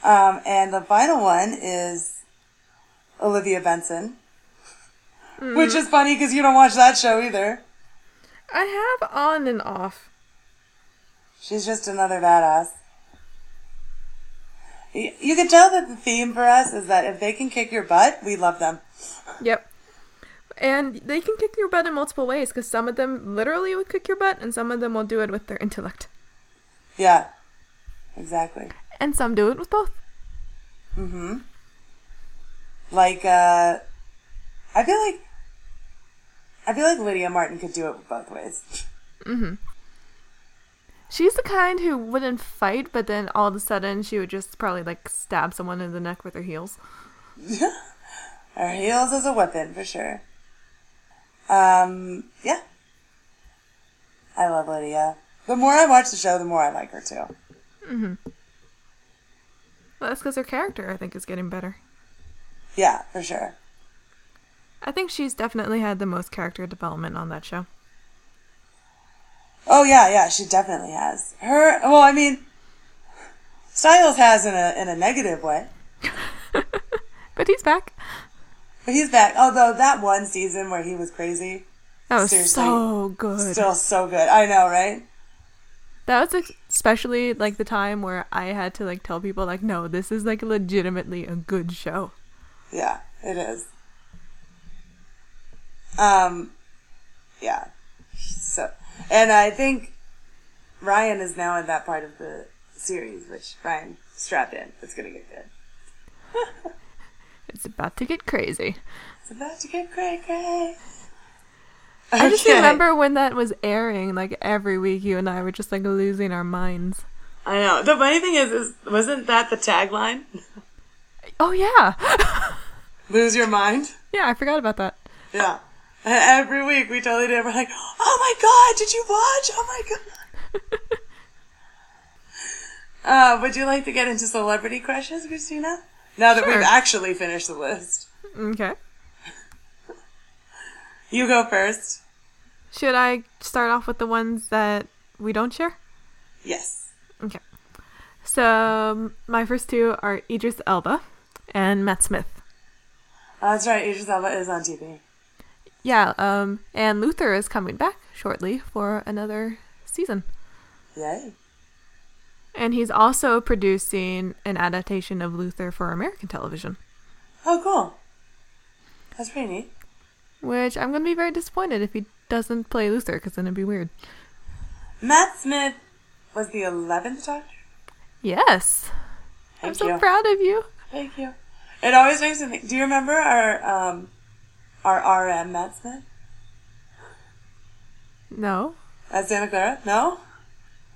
Um, and the final one is Olivia Benson. Which is funny because you don't watch that show either. I have on and off. She's just another badass. You, you can tell that the theme for us is that if they can kick your butt, we love them. Yep. And they can kick your butt in multiple ways because some of them literally will kick your butt and some of them will do it with their intellect. Yeah, exactly. And some do it with both. Mm-hmm. Like, uh, I feel like, I feel like Lydia Martin could do it both ways. Mm-hmm. She's the kind who wouldn't fight, but then all of a sudden she would just probably like stab someone in the neck with her heels. Her heels is a weapon, for sure. Um, yeah. I love Lydia. The more I watch the show, the more I like her too. Mm-hmm. Well, that's because her character, I think, is getting better. Yeah, for sure. I think she's definitely had the most character development on that show. Oh yeah, yeah, she definitely has. Her, well, I mean, Stiles has in a in a negative way, But he's back. But he's back. Although that one season where he was crazy, That was Seriously. so good. still so good. I know, right? That was especially like the time where I had to like tell people like, no, this is like legitimately a good show. Yeah, it is. Um, yeah. So, and I think Ryan is now in that part of the series, which Ryan strapped in. It's gonna get good. It's about to get crazy. It's about to get cray cray. I just remember when that was airing, like every week, you and I were just like losing our minds. I know. The funny thing is, is wasn't that the tagline? Oh yeah, Lose your mind. yeah, I forgot about that. Yeah. And every week we totally did. We're like, oh my god, did you watch? Oh my god. uh, would you like to get into celebrity crushes, Christina? Now that Sure. we've actually finished the list. Okay. You go first. Should I start off with the ones that we don't share? Yes. Okay. So my first two are Idris Elba and Matt Smith. That's right, Idris Elba is on TV. Yeah, um, and Luther is coming back shortly for another season. Yay. And he's also producing an adaptation of Luther for American television, Oh, cool. That's pretty neat. which I'm going to be very disappointed if he doesn't play Luther because then it'd be weird. Matt Smith was the 11th Doctor? Yes. I'm so you. proud of you. Thank you. It always makes me think. Do you remember our um, our RM Matt Smith No. at Santa Clara? No.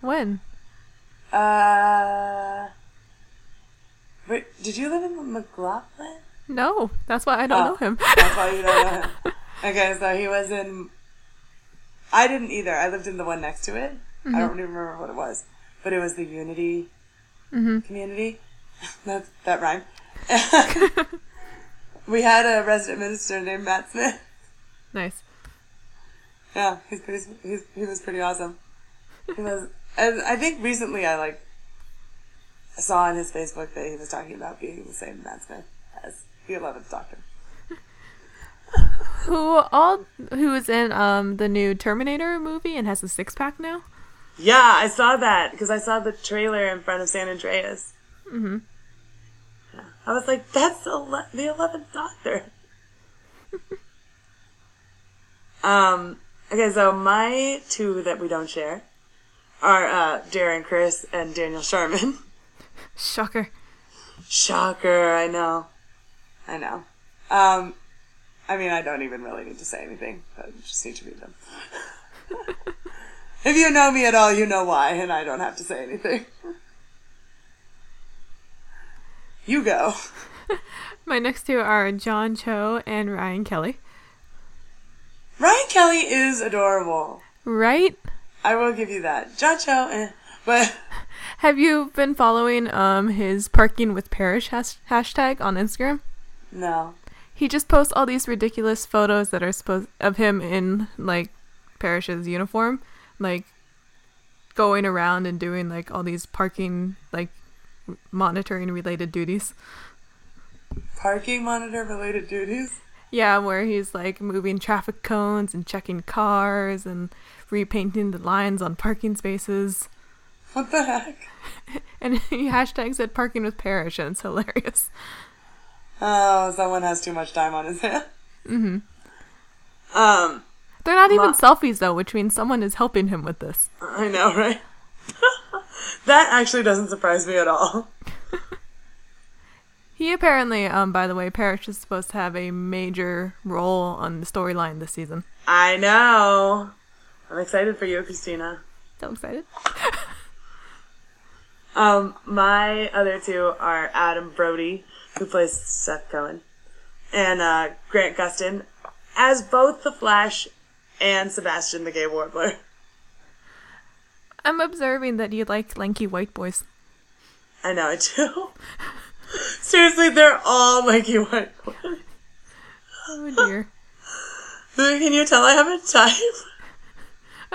When? Uh, wait, did you live in McLaughlin? No. That's why I don't Oh. know him. That's why you don't know him. Okay, so he was in. I didn't either. I lived in the one next to it. I don't even remember what it was, but it was the Unity hmm community. that that rhyme. we had a resident minister named Matt Smith. Nice. Yeah, he's pretty. He's, he was pretty awesome. He was, and I think recently I like saw on his Facebook that he was talking about being the same Matt Smith as the Eleventh Doctor. Who all who is in um the new Terminator movie and has a six pack now? Yeah, I saw that because I saw the trailer in front of San Andreas. Mm-hmm. I was like, "That's ele- the Eleventh Doctor." um. Okay, so my two that we don't share are uh, Darren Criss and Daniel Sharman. Shocker. Shocker, I know. I know. Um, I mean, I don't even really need to say anything. I just need to read them. if you know me at all, you know why, and I don't have to say anything. You go. My next two are John Cho and Ryan Kelley. Ryan Kelley is adorable. Right? I will give you that. John Cho, eh. But Have you been following um his parking with Parrish has- hashtag on Instagram? no. He just posts all these ridiculous photos that are supposed of him in like Parrish's uniform, like going around and doing like all these parking like monitoring related duties. Parking monitor related duties? Yeah, where he's like moving traffic cones and checking cars and repainting the lines on parking spaces. What the heck? And he hashtags it parking with Parrish and it's hilarious. Oh, someone has too much time on his hands. hmm Um, They're not even Ma- selfies though, which means someone is helping him with this. I know, right? that actually doesn't surprise me at all. He apparently, um, by the way, Parrish is supposed to have a major role on the storyline this season. I know. I'm excited for you, Christina. So excited. Um, my other two are Adam Brody, who plays Seth Cohen, and uh, Grant Gustin, as both the Flash and Sebastian the Gay Warbler. I'm observing that you like lanky white boys. I know I do. Seriously, they're all lanky white boys. Oh dear. Can you tell I have a type?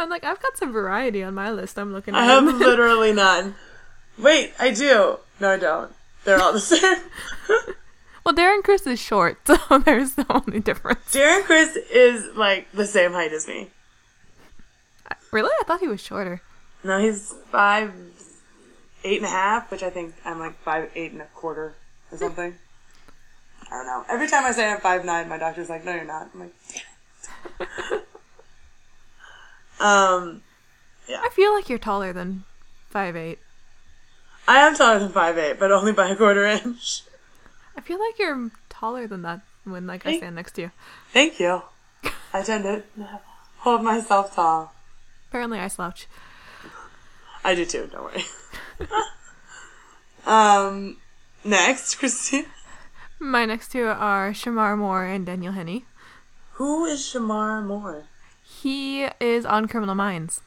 I'm like, I've got some variety on my list. I'm looking at. I have literally none. Wait, I do. No, I don't. They're all the same. well, Darren Criss is short, so there's the only difference. Darren Criss is like the same height as me. Really? I thought he was shorter. No, he's five, eight and a half, which I think I'm like five, eight and a quarter or hmm. something. I don't know. Every time I say I'm five nine, my doctor's like, "No, you're not." I'm like, Um, I feel like you're taller than five eight. I am taller than five eight, but only by a quarter inch. I feel like you're taller than that when like I stand next to you. Thank you. I tend to hold myself tall. Apparently, I slouch. I do too. Don't worry. um, next, Christine. My next two are Shemar Moore and Daniel Henney. Who is Shemar Moore? He is on Criminal Minds,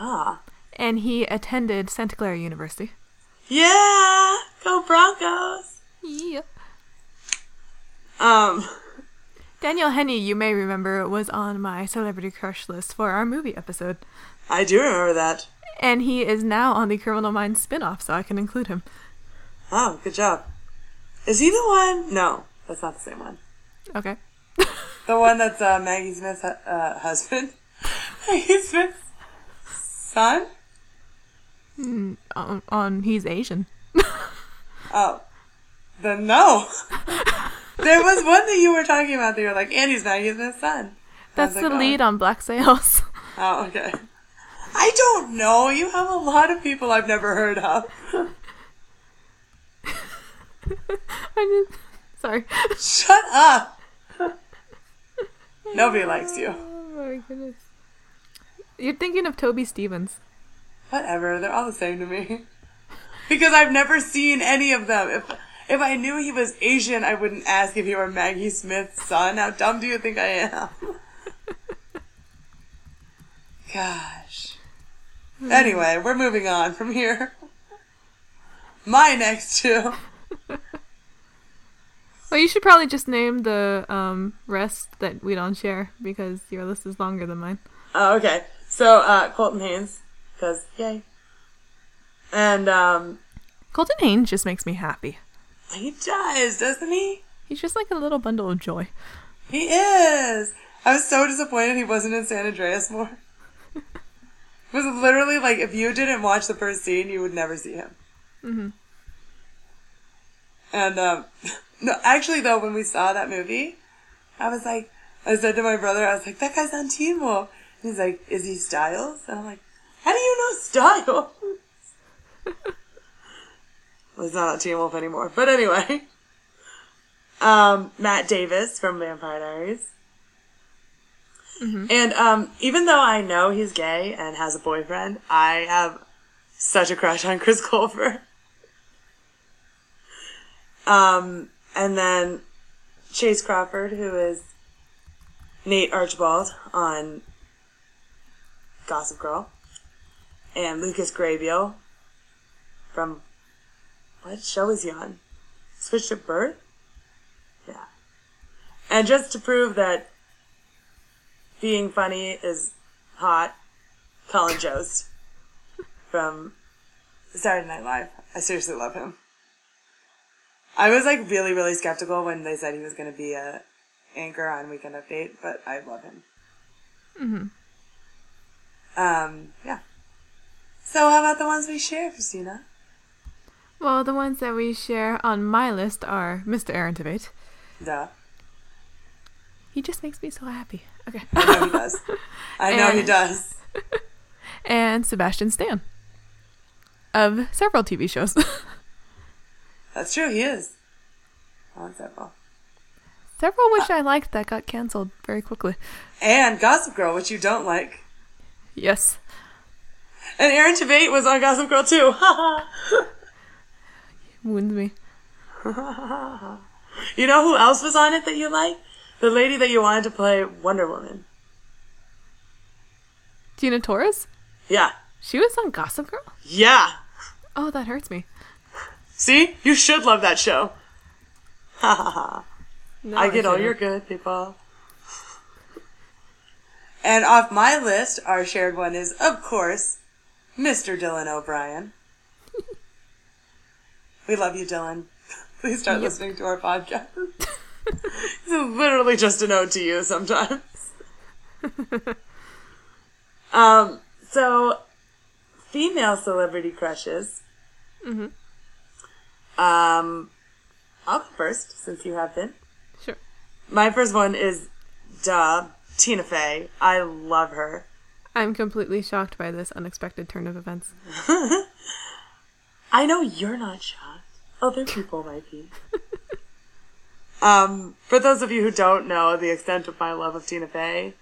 Ah, and he attended Santa Clara University. yeah, go Broncos. Yeah. Um, Daniel Henney, you may remember, was on my celebrity crush list for our movie episode. I do remember that. And he is now on the Criminal Minds spin-off, so I can include him. Oh, good job. Is he the one? No, that's not the same one. Okay. The one that's uh, Maggie Smith's uh, husband. Maggie Smith's son. On, on he's Asian. Oh, then no. there was one that you were talking about that you were like, Andy's Maggie Smith's son. That's the like, oh. lead on Black Sails. Oh, okay. I don't know. You have a lot of people I've never heard of. I just, sorry. Shut up. Nobody likes you. Oh my goodness. You're thinking of Toby Stephens. Whatever. They're all the same to me. Because I've never seen any of them. If if I knew he was Asian, I wouldn't ask if he were Maggie Smith's son. How dumb do you think I am? Gosh. Hmm. Anyway, we're moving on from here. My next two. Well, you should probably just name the um, rest that we don't share because your list is longer than mine. Oh, okay. So, uh, Colton Haynes, because yay. And, um, Colton Haynes just makes me happy. he does, doesn't he? He's just like a little bundle of joy. He is. I was so disappointed he wasn't in San Andreas more. it was literally like if you didn't watch the first scene, you would never see him. hmm And um, no, actually though, when we saw that movie, I was like, I said to my brother, I was like, that guy's on Wolf. And he's like, is he Stiles? And I'm like, how do you know Stiles? well, he's not on Teen Wolf anymore. But anyway, um, Matt Davis from Vampire Diaries. And um, even though I know he's gay and has a boyfriend, I have such a crush on Chris Colfer. Um, and then Chace Crawford, who is Nate Archibald on Gossip Girl, and Lucas Grabeel from what show is he on? Switched at Birth? Yeah. And just to prove that being funny is hot, Colin Jost from Saturday Night Live. I seriously love him. I was like really, really skeptical when they said he was going to be a anchor on Weekend Update, but I love him. hmm Um, yeah. So how about the ones we share, Christina? Well, the ones that we share on my list are Mr. Aaron Tveit. Duh. He just makes me so happy. Okay. I know he does. I know he does. and Sebastian Stan of several TV shows. That's true, he is. Oh, several. several which I liked that got canceled very quickly. And Gossip Girl, which you don't like. Yes. And Aaron Tveit was on Gossip Girl too. Ha ha! Wounds me. Ha ha ha ha ha. You know who else was on it that you like? The lady that you wanted to play Wonder Woman. Tina Torres? Yeah. She was on Gossip Girl? Yeah. Oh, that hurts me. See? You should love that show. Ha ha ha. No, I get all your good, people. And off my list, our shared one is, of course, Mr. Dylan O'Brien. we love you, Dylan. Please start Yep. listening to our podcast. is literally just a note to you sometimes. um, so, female celebrity crushes. Mhm. Um, I'll go first since you have been. Sure. My first one is duh, Tina Fey. I love her. I'm completely shocked by this unexpected turn of events. I know you're not shocked. Other people might be. Um, for those of you who don't know the extent of my love of Tina Fey,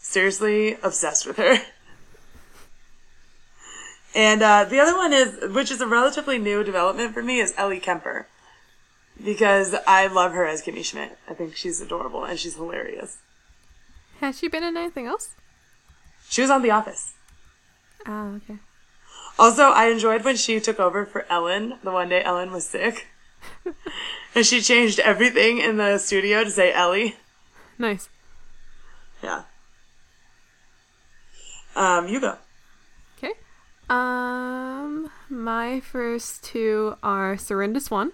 seriously obsessed with her. And uh, the other one is, which is a relatively new development for me, is Ellie Kemper. Because I love her as Kimmy Schmidt. I think she's adorable and she's hilarious. Has she been in anything else? She was on The Office. Oh, okay. Also, I enjoyed when she took over for Ellen the one day Ellen was sick. and she changed everything in the studio to say Ellie. Nice. Yeah. Um, you go. Um, my first two are Serinda Swan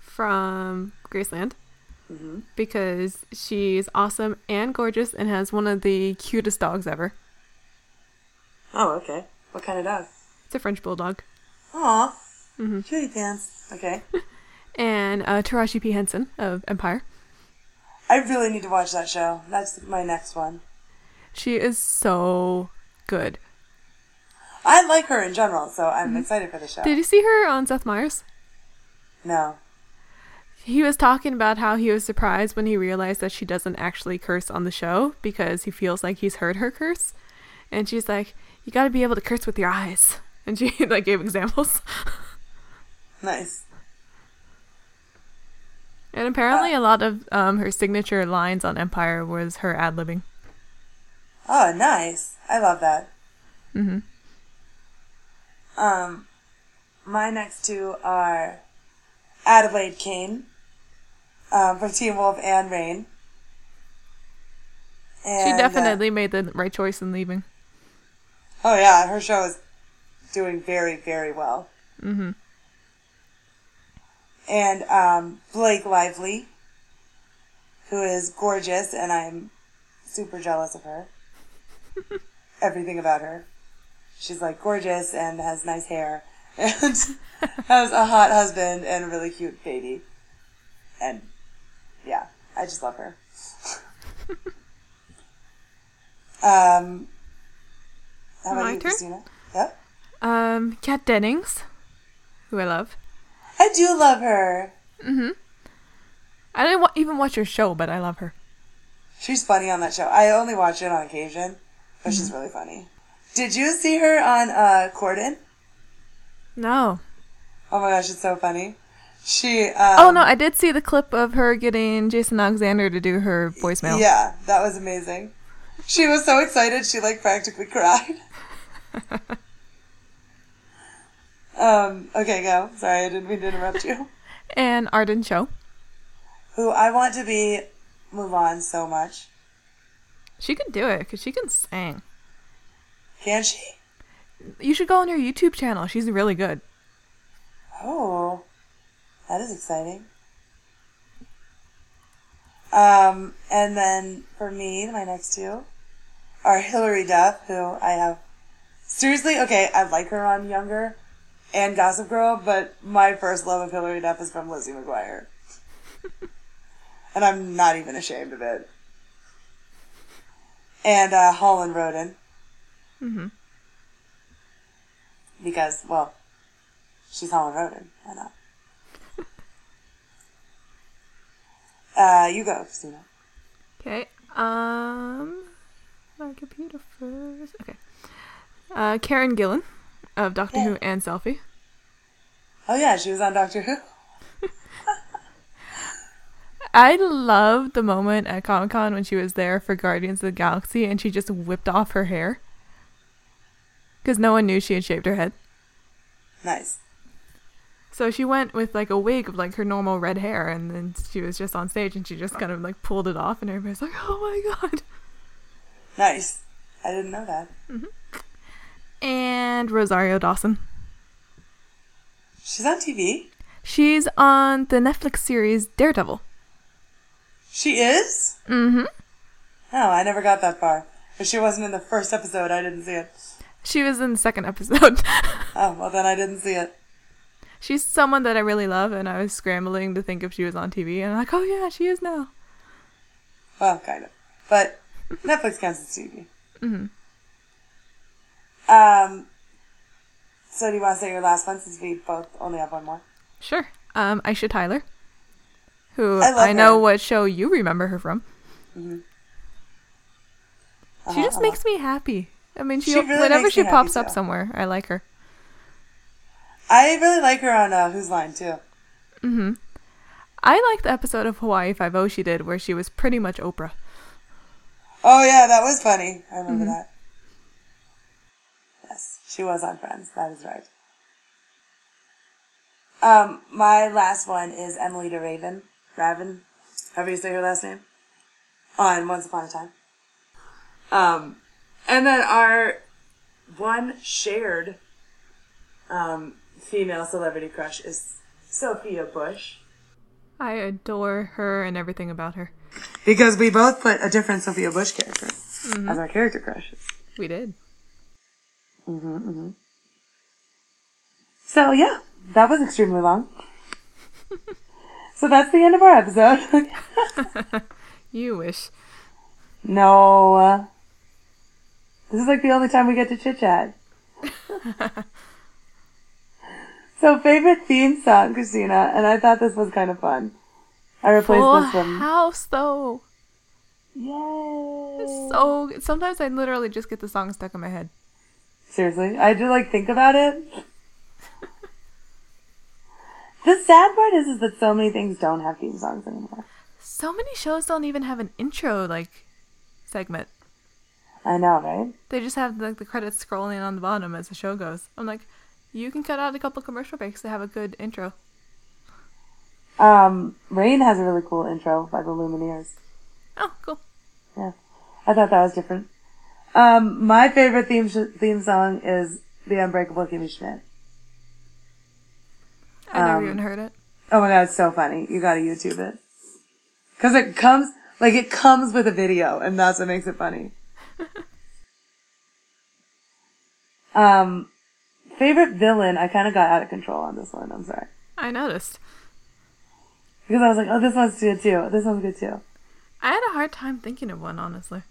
from Graceland. Because she's awesome and gorgeous and has one of the cutest dogs ever. Oh, okay. What kind of dog? It's a French bulldog. Aw. Mm-hmm. Cutie pants. Okay. And uh, Taraji P. Henson of Empire. I really need to watch that show. That's my next one. She is so good. I like her in general, so I'm excited for the show. Did you see her on Seth Meyers? no. He was talking about how he was surprised when he realized that she doesn't actually curse on the show because he feels like he's heard her curse. And she's like, "You got to be able to curse with your eyes." And she like gave examples. Nice. And apparently, a lot of um, her signature lines on Empire was her ad libbing. Oh, nice. I love that. hmm Um, my next two are Adelaide Kane um, from Teen Wolf and Reign. She And, uh, definitely made the right choice in leaving. oh yeah, her show is doing very, very well. hmm And um, Blake Lively, who is gorgeous, and I'm super jealous of her. Everything about her. She's like gorgeous and has nice hair and has a hot husband and a really cute baby. And yeah, I just love her. um, how about My you, turn? Christina? Yep. Um, Kat Dennings, who I love. I do love her. hmm I didn't wa- even watch her show, but I love her. She's funny on that show. I only watch it on occasion, but she's really funny. Did you see her on uh, Corden? No. Oh my gosh, it's so funny. She. Um, oh no, I did see the clip of her getting Jason Alexander to do her voicemail. Yeah, that was amazing. She was so excited, she like practically cried. um. Okay, go. Sorry, I didn't mean to interrupt you. And Arden Cho. Who I want to be Mulan so much. She can do it because she can sing. Can she? You should go on her YouTube channel. She's really good. Oh, that is exciting. Um, and then for me, my next two are Hilary Duff, who I have. Seriously, okay, I like her on Younger and Gossip Girl, but my first love of Hilary Duff is from Lizzie McGuire. and I'm not even ashamed of it. And uh, Holland Roden. Hmm Because, well, she's Holland Roden. Why not? uh, you go, Christina. Okay. Um, my computer first. Okay. Uh, Karen Gillan of Doctor Yeah. Who and Selfie. Oh yeah, she was on Doctor Who. I loved the moment at Comic Con when she was there for Guardians of the Galaxy and she just whipped off her hair. Because no one knew she had shaved her head. Nice. So she went with like a wig of like her normal red hair and then she was just on stage and she just kind of like pulled it off and everybody's like, oh my god. Nice. I didn't know that. And Rosario Dawson. She's on TV. She's on the Netflix series Daredevil. She is? Mm-hmm. Oh, I never got that far. If she wasn't in the first episode, I didn't see it. She was in the second episode. Oh, well then I didn't see it. She's someone that I really love, and I was scrambling to think if she was on TV, and I'm like, oh yeah, she is now. Well, kind of. But Netflix counts as TV. Mm-hmm. Um, so do you want to say your last one since we both only have one more? Sure. Um, Aisha Tyler. who I I, know what show you remember her from. She Uh-huh, just makes me happy. I mean, she, She really whenever she pops up somewhere, I like her. I really like her on uh, Whose Line too. I like the episode of Hawaii Five O she did where she was pretty much Oprah. Oh yeah, that was funny. I remember Mm-hmm. that. Yes, she was on Friends. That is right. Um, my last one is Emilie de Ravin. Raven, however you say her last name. On Once Upon a Time. Um, and then our one shared um, female celebrity crush is Sophia Bush. I adore her and everything about her. Because we both put a different Sophia Bush character Mm-hmm. as our character crushes. We did. Mm-hmm. So yeah, that was extremely long. so that's the end of our episode. You wish. no, uh, this is like the only time we get to chit chat. so favorite theme song, Christina, and I thought this was kind of fun. I replaced Full this from House though. Yay! So sometimes I literally just get the song stuck in my head. Seriously, I to like think about it. the sad part is, is that so many things don't have theme songs anymore. So many shows don't even have an intro like segment. I know, right? They just have like the credits scrolling on the bottom as the show goes. I'm like, you can cut out a couple commercial breaks to have a good intro. Um, Reign has a really cool intro by the Lumineers. Oh, cool. Yeah, I thought that was different. Um, my favorite theme sh- theme song is "The Unbreakable Kimmy Schmidt." I never Um, even heard it. Oh my god, it's so funny! You gotta YouTube it because it comes like it comes with a video, and that's what makes it funny. um, favorite villain? I kind of got out of control on this one. I'm sorry I noticed. because I was like, "Oh, this one's good too. This one's good too." I had a hard time thinking of one, honestly.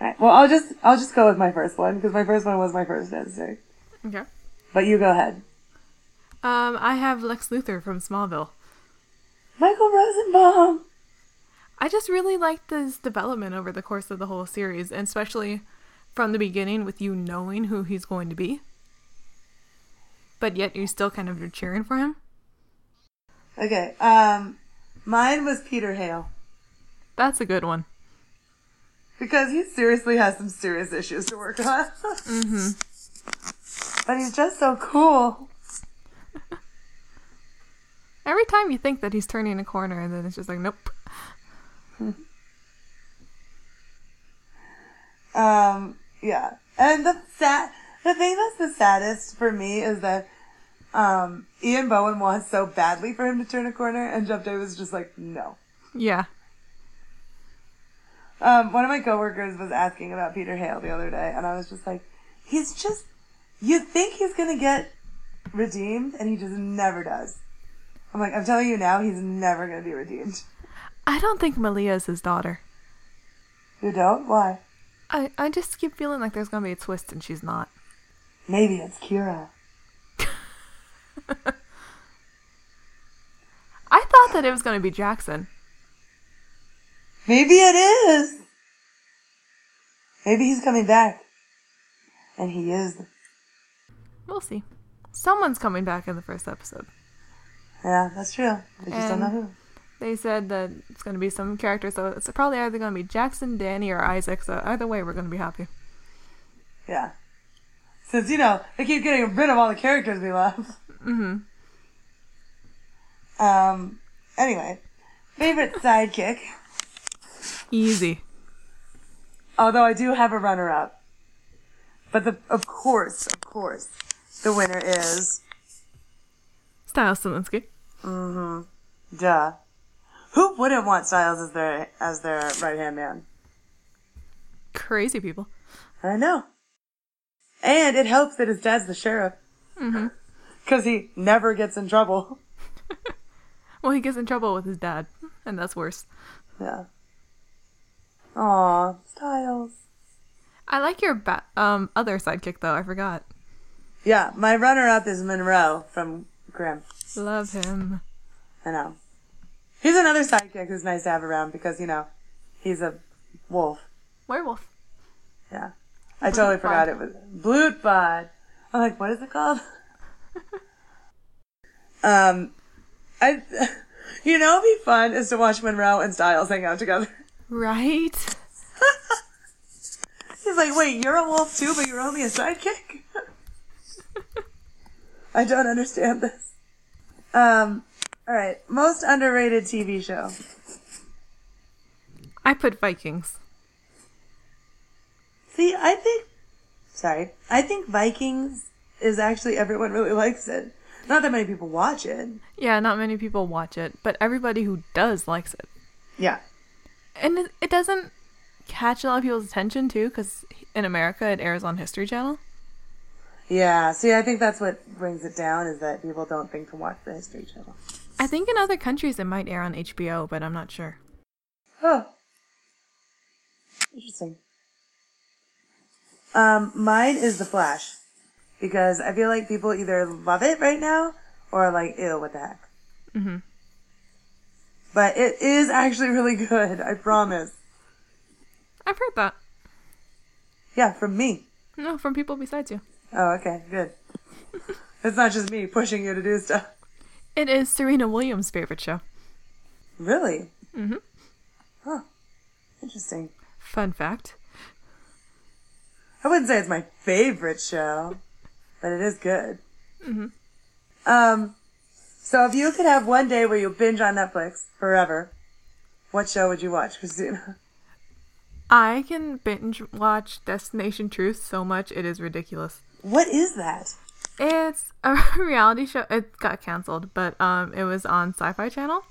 Alright, well, I'll just I'll just go with my first one because my first one was my first answer. Okay. But you go ahead. Um, I have Lex Luthor from Smallville. Michael Rosenbaum. I just really liked his development over the course of the whole series, and especially from the beginning with you knowing who he's going to be. But yet you still kind of are cheering for him. Okay. Um, mine was Peter Hale That's a good one. because he seriously has some serious issues to work on. mm-hmm. But he's just so cool. Every time you think that he's turning a corner, and then it's just like, nope. Um, yeah. And the sad, the thing that's the saddest for me is that um, Ian Bohen wants so badly for him to turn a corner, and Jeff Day was just like, no. Yeah. Um, one of my coworkers was asking about Peter Hale the other day, and I was just like, he's just, you think he's gonna get redeemed, and he just never does. I'm like, I'm telling you now, he's never gonna be redeemed. I don't think Malia is his daughter. You don't? Why? I, I just keep feeling like there's gonna be a twist and she's not. Maybe it's Kira. I thought that it was gonna be Jackson. Maybe it is. Maybe he's coming back. And he is. We'll see. Someone's coming back in the first episode. Yeah, that's true. I just don't know who. They said that it's going to be some character, so it's probably either going to be Jackson, Danny, or Isaac. So either way, we're going to be happy. Yeah. Since, you know, they keep getting rid of all the characters we love. Mm-hmm. Um, anyway. Favorite sidekick. Easy. Although I do have a runner up. But the, of course, of course, the winner is, Stiles Stilinski. duh. Who wouldn't want Stiles as their, as their right hand man? Crazy people. I know. And it helps that his dad's the sheriff. Mm-hmm. Cause he never gets in trouble. Well, he gets in trouble with his dad, and that's worse. Yeah. Aw, Stiles. I like your ba- um other sidekick though. I forgot. Yeah, my runner up is Monroe from Grimm. Love him. I know. He's another sidekick who's nice to have around because, you know, he's a wolf. Werewolf. Yeah. I totally forgot it was Blutbad. I'm like, what is it called? um, I, you know, it'd be fun is to watch Monroe and Stiles hang out together. Right? He's like, wait, you're a wolf too, but you're only a sidekick? I don't understand this. Um, alright. Most underrated TV show. I put Vikings. See, I think, sorry, I think Vikings is actually, everyone really likes it. Not that many people watch it. Yeah, not many people watch it, but everybody who does likes it. Yeah. And it, it doesn't catch a lot of people's attention too, because in America it airs on History Channel. Yeah, see, I think that's what brings it down is that people don't think to watch the History Channel. I think in other countries it might air on HBO, but I'm not sure. Huh. Interesting. Um, mine is The Flash. Because I feel like people either love it right now or like, ew, what the heck. Mm-hmm. But it is actually really good, I promise. I've heard that. Yeah, from me. No, from people besides you. Oh, okay, good. it's not just me pushing you to do stuff. It is Serena Williams' favorite show. Really? Mhm. Huh. Interesting. Fun fact. I wouldn't say it's my favorite show, but it is good. Mhm. Um, so if you could have one day where you binge on Netflix forever, what show would you watch, Christina? I can binge watch Destination Truth so much it is ridiculous. What is that? It's a reality show. It got canceled, but um, it was on Sci-Fi Channel.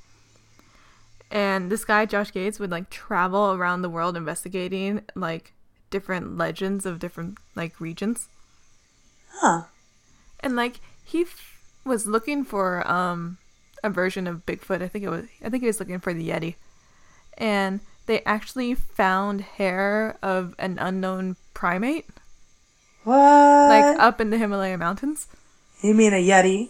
And this guy Josh Gates would like travel around the world investigating like different legends of different like regions. Huh. And like he f- was looking for um a version of Bigfoot. I think it was I think he was looking for the Yeti. And they actually found hair of an unknown primate up in the Himalaya mountains. you mean a Yeti?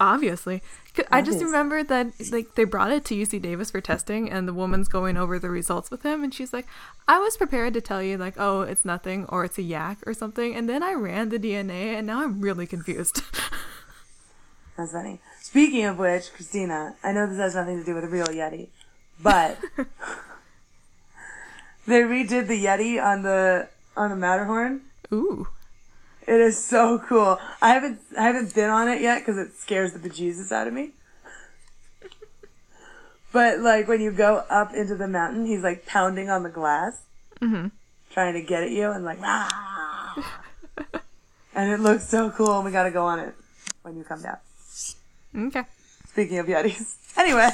Obviously. 'Cause I just remember that like they brought it to UC Davis for testing and the woman's going over the results with him and she's like, I was prepared to tell you like, oh, it's nothing or it's a yak or something and then I ran the DNA and now I'm really confused. That's funny. Speaking of which, Christina, I know this has nothing to do with a real Yeti, but they redid the Yeti on the on the Matterhorn. Ooh. It is so cool. I haven't I haven't been on it yet because it scares the bejesus out of me. But like when you go up into the mountain, he's like pounding on the glass, Mhm. trying to get at you, and like, "Rah!" and it looks so cool. And we got to go on it when you come down. Okay. Speaking of Yetis, anyway.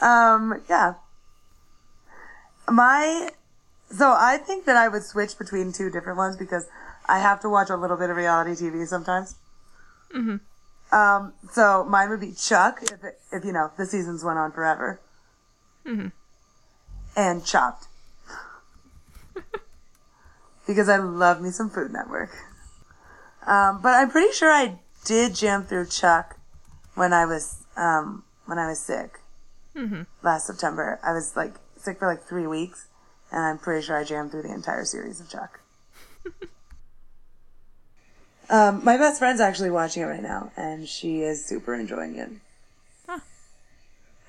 um, yeah. My, so I think that I would switch between two different ones because I have to watch a little bit of reality TV sometimes. hmm Um, so mine would be Chuck if, it, if you know the seasons went on forever, hmm and Chopped. Because I love me some Food Network. Um, but I'm pretty sure I did jam through Chuck when I was um, when I was sick. Hmm last September. I was like sick for like three weeks, and I'm pretty sure I jammed through the entire series of Chuck. um, my best friend's actually watching it right now, and she is super enjoying it. Huh.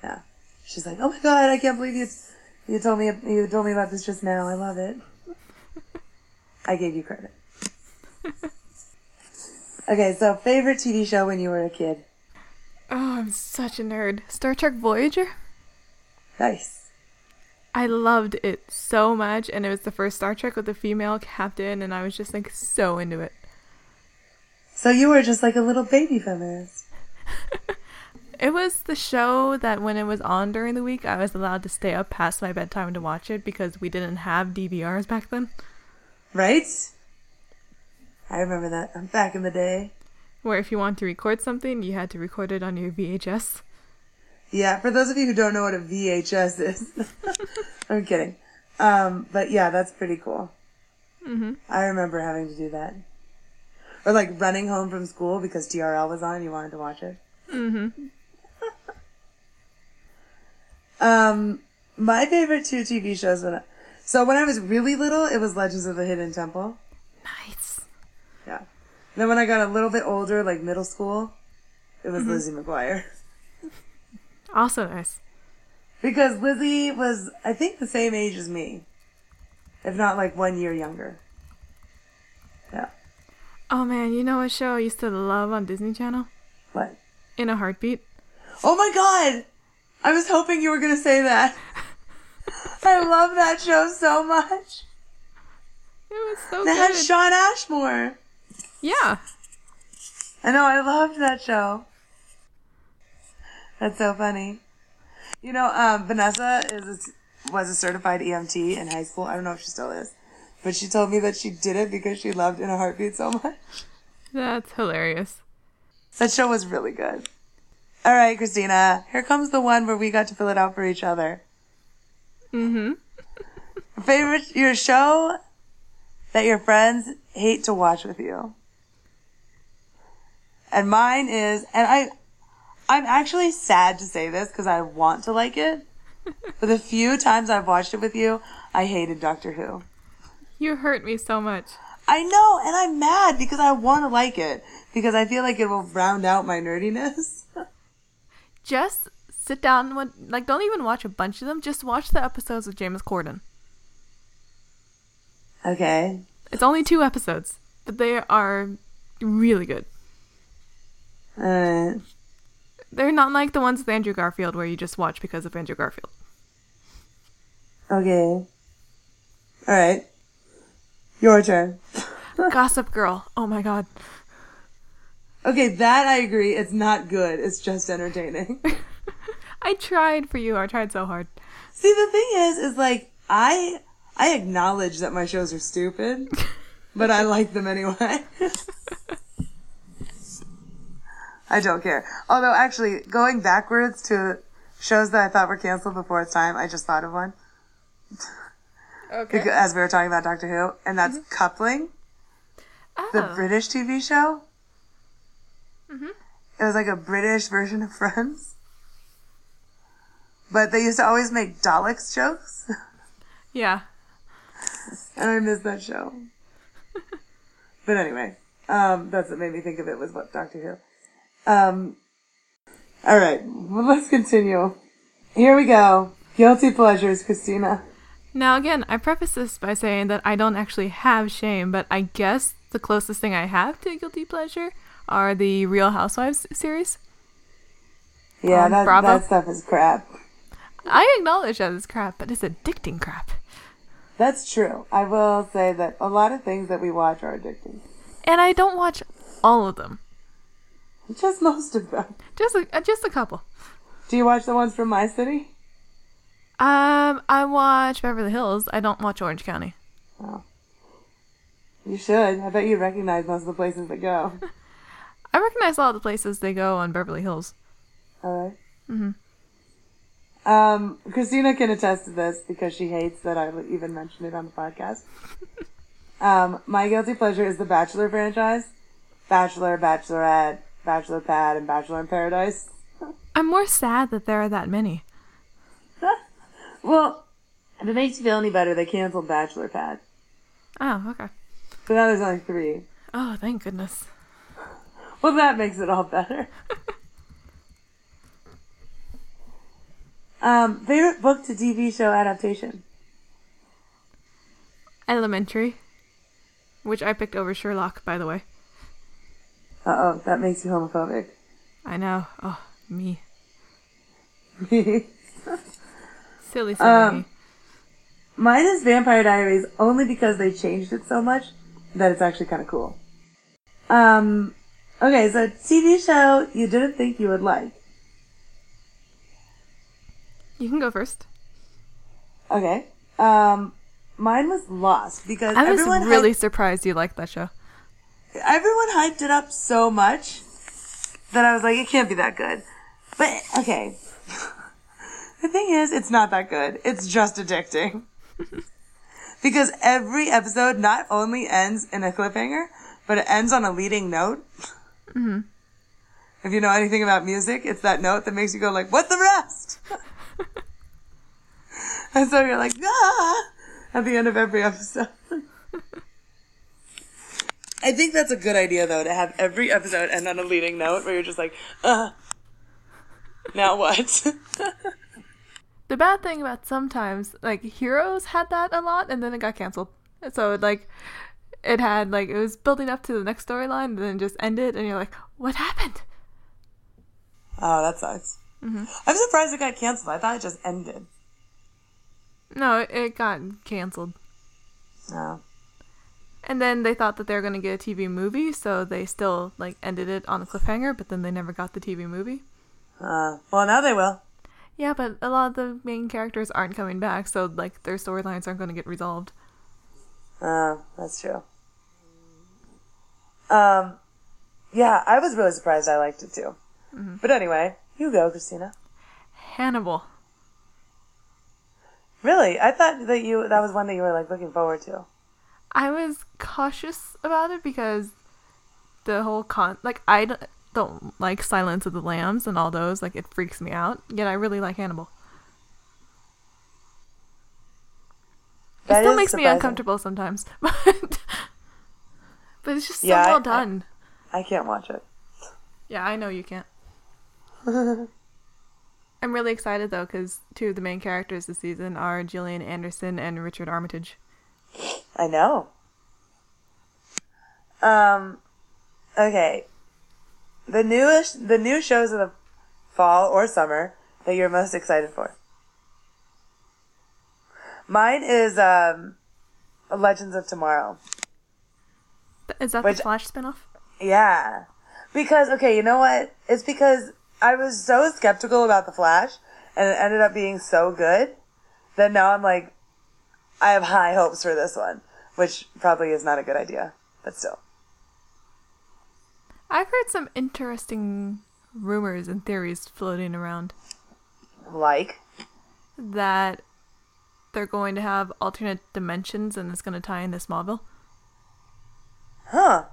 Yeah, she's like, "Oh my god, I can't believe you you told me you told me about this just now. I love it." I gave you credit. okay, so favorite TV show when you were a kid? Oh, I'm such a nerd. Star Trek Voyager? Nice. I loved it so much and it was the first Star Trek with a female captain and I was just like so into it. So you were just like a little baby feminist. It was the show that when it was on during the week, I was allowed to stay up past my bedtime to watch it because we didn't have DVRs back then. Right? I remember that. I'm back in the day. Where if you want to record something, you had to record it on your VHS. Yeah, for those of you who don't know what a VHS is, I'm kidding. Um, but yeah, that's pretty cool. hmm I remember having to do that. or like running home from school because TRL was on and you wanted to watch it. Mm-hmm. Um, my favorite two TV shows when I, so when I was really little, it was Legends of the Hidden Temple. Nice. Yeah. Then when I got a little bit older, like middle school, it was Lizzie McGuire. Also nice. Because Lizzie was, I think, the same age as me, if not like one year younger. Yeah. Oh man, you know what show I used to love on Disney Channel? What? In a Heartbeat. Oh my god! I was hoping you were gonna say that. I love that show so much. It was so good. They had. Shawn Ashmore. yeah. I know, I loved that show. That's so funny. You know, um, Vanessa is a, was a certified EMT in high school. I don't know if she still is, but she told me that she did it because she loved In a Heartbeat so much. That's hilarious. That show was really good. All right, Christina, here comes the one where we got to fill it out for each other. Mm-hmm. Favorite your show that your friends hate to watch with you. And mine is and I I'm actually sad to say this because I want to like it. but the few times I've watched it with you, I hated Doctor Who. You hurt me so much. I know, and I'm mad because I want to like it because I feel like it will round out my nerdiness. Just sit down and like don't even watch a bunch of them. Just watch the episodes with James Corden. okay. It's only two episodes, but they are really good. Uh, They're not like the ones with Andrew Garfield where you just watch because of Andrew Garfield. okay. All right. Your turn. Gossip Girl. Oh my god. Okay, that I agree. It's not good. It's just entertaining. I tried for you. I tried so hard. See, the thing is, is like I I acknowledge that my shows are stupid, but I like them anyway. I don't care. Although, actually, going backwards to shows that I thought were canceled before its time, I just thought of one Okay. because, as we were talking about Doctor Who, and that's Coupling, the Oh. British TV show. Mhm. It was like a British version of Friends. But they used to always make Daleks jokes. Yeah. And I miss that show. but anyway, um, that's what made me think of it was what Doctor Who. Um, all right, well, let's continue. Here we go. Guilty pleasures, Christina. Now again, I preface this by saying that I don't actually have shame, but I guess the closest thing I have to guilty pleasure are the Real Housewives series. Yeah, Um, that, Bravo? that stuff is crap. I acknowledge that it's crap, but it's addicting crap. That's true. I will say that a lot of things that we watch are addicting. And I don't watch all of them. Just most of them. Just a, uh, just a couple. Do you watch the ones from my city? Um, I watch Beverly Hills. I don't watch Orange County. Oh. You should. I bet you recognize most of the places that go. I recognize all the places they go on Beverly Hills. All right. Mhm. Um, Christina can attest to this because she hates that I even mention it on the podcast. um, my guilty pleasure is the Bachelor franchise. Bachelor, Bachelorette, Bachelor Pad, and Bachelor in Paradise. I'm more sad that there are that many. Well, if it makes you feel any better, they canceled Bachelor Pad. Oh, okay. So now there's only three. Oh, thank goodness. Well, that makes it all better. um, favorite book to TV show adaptation? Elementary, which I picked over Sherlock, by the way. Uh oh, that makes you homophobic. I know. Oh, me. Me. Silly, silly Um, me. Mine is Vampire Diaries only because they changed it so much that it's actually kind of cool. Um, okay, so TV show you didn't think you would like. You can go first. Okay. Um, mine was Lost because I was everyone really hyped, surprised you liked that show. Everyone hyped it up so much that I was like, it can't be that good. But okay. the thing is, it's not that good. It's just addicting. because every episode not only ends in a cliffhanger, but it ends on a leading note. Mm-hmm. If you know anything about music, it's that note that makes you go like, "What's the rest?" and so you're like, "Ah!" at the end of every episode. I think that's a good idea though to have every episode end on a leading note where you're just like, "Uh, now what?" The bad thing about sometimes, like Heroes had that a lot, and then it got canceled. So like, it had like it was building up to the next storyline, and then just ended, and you're like, what happened? oh, that sucks. I'm surprised it got canceled. I thought it just ended. No, it, it got canceled. Oh. And then they thought that they were going to get a TV movie, so they still like ended it on a cliffhanger, but then they never got the TV movie. Uh, well, now they will. Yeah, but a lot of the main characters aren't coming back, so like their storylines aren't going to get resolved. Uh, that's true. Um, yeah, I was really surprised. I liked it too. But anyway, you go, Christina. Hannibal. Really, I thought that you that was one that you were like looking forward to. I was cautious about it because the whole con like I d- don't like Silence of the Lambs and all those like it freaks me out. Yet I really like Hannibal. It still makes me uncomfortable sometimes, but but it's just so Yeah, well I- done. I can't watch it. yeah, I know you can't. I'm really excited though because two of the main characters this season are Gillian Anderson and Richard Armitage. I know. Um, okay. The newest, the new shows of the fall or summer that you're most excited for. Mine is um, Legends of Tomorrow. Is that Which- the Flash spinoff? Yeah. Because, okay, you know what? It's because I was so skeptical about The Flash and it ended up being so good that now I'm like, I have high hopes for this one, which probably is not a good idea, but still. I've heard some interesting rumors and theories floating around Like, that they're going to have alternate dimensions and it's going to tie into Smallville. huh?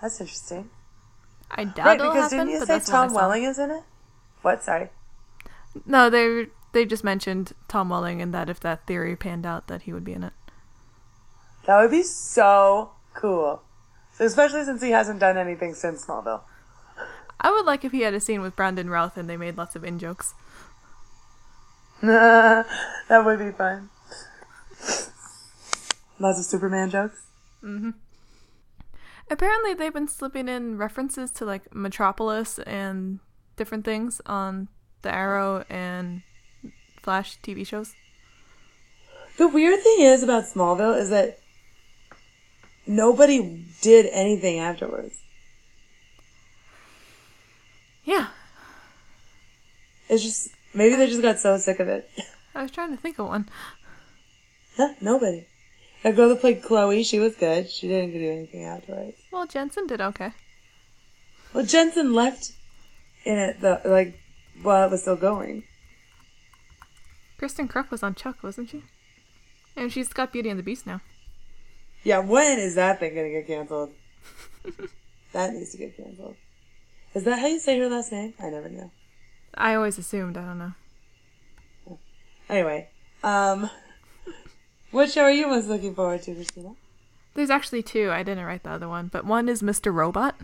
That's interesting. I doubt Right, because happen, didn't you say that's what I Tom. Welling is in it? What? Sorry. No, they they just mentioned Tom Welling and that if that theory panned out, that he would be in it. That would be so cool. Especially since he hasn't done anything since Smallville. I would like if he had a scene with Brandon Routh and they made lots of in jokes. that would be fun. Lots of Superman jokes. Mm-hmm. Apparently, they've been slipping in references to like Metropolis and different things on the Arrow and Flash TV shows. The weird thing is about Smallville is that nobody did anything afterwards. Yeah, It's just maybe they just got so sick of it. I was trying to think of one. Huh, nobody. That girl that played Chloe, she was good. She didn't do anything afterwards. Well, Jensen did okay. Well, Jensen left in it the like while it was still going. Kristin Kreuk was on Chuck, wasn't she? And she's got Beauty and the Beast now. Yeah, when is that thing gonna get canceled? that needs to get canceled. Is that how you say her last name? I never knew. I always assumed. I don't know. Anyway, um, what show are you most looking forward to, Christina? There's actually two. I didn't write the other one, but one is Mr. Robot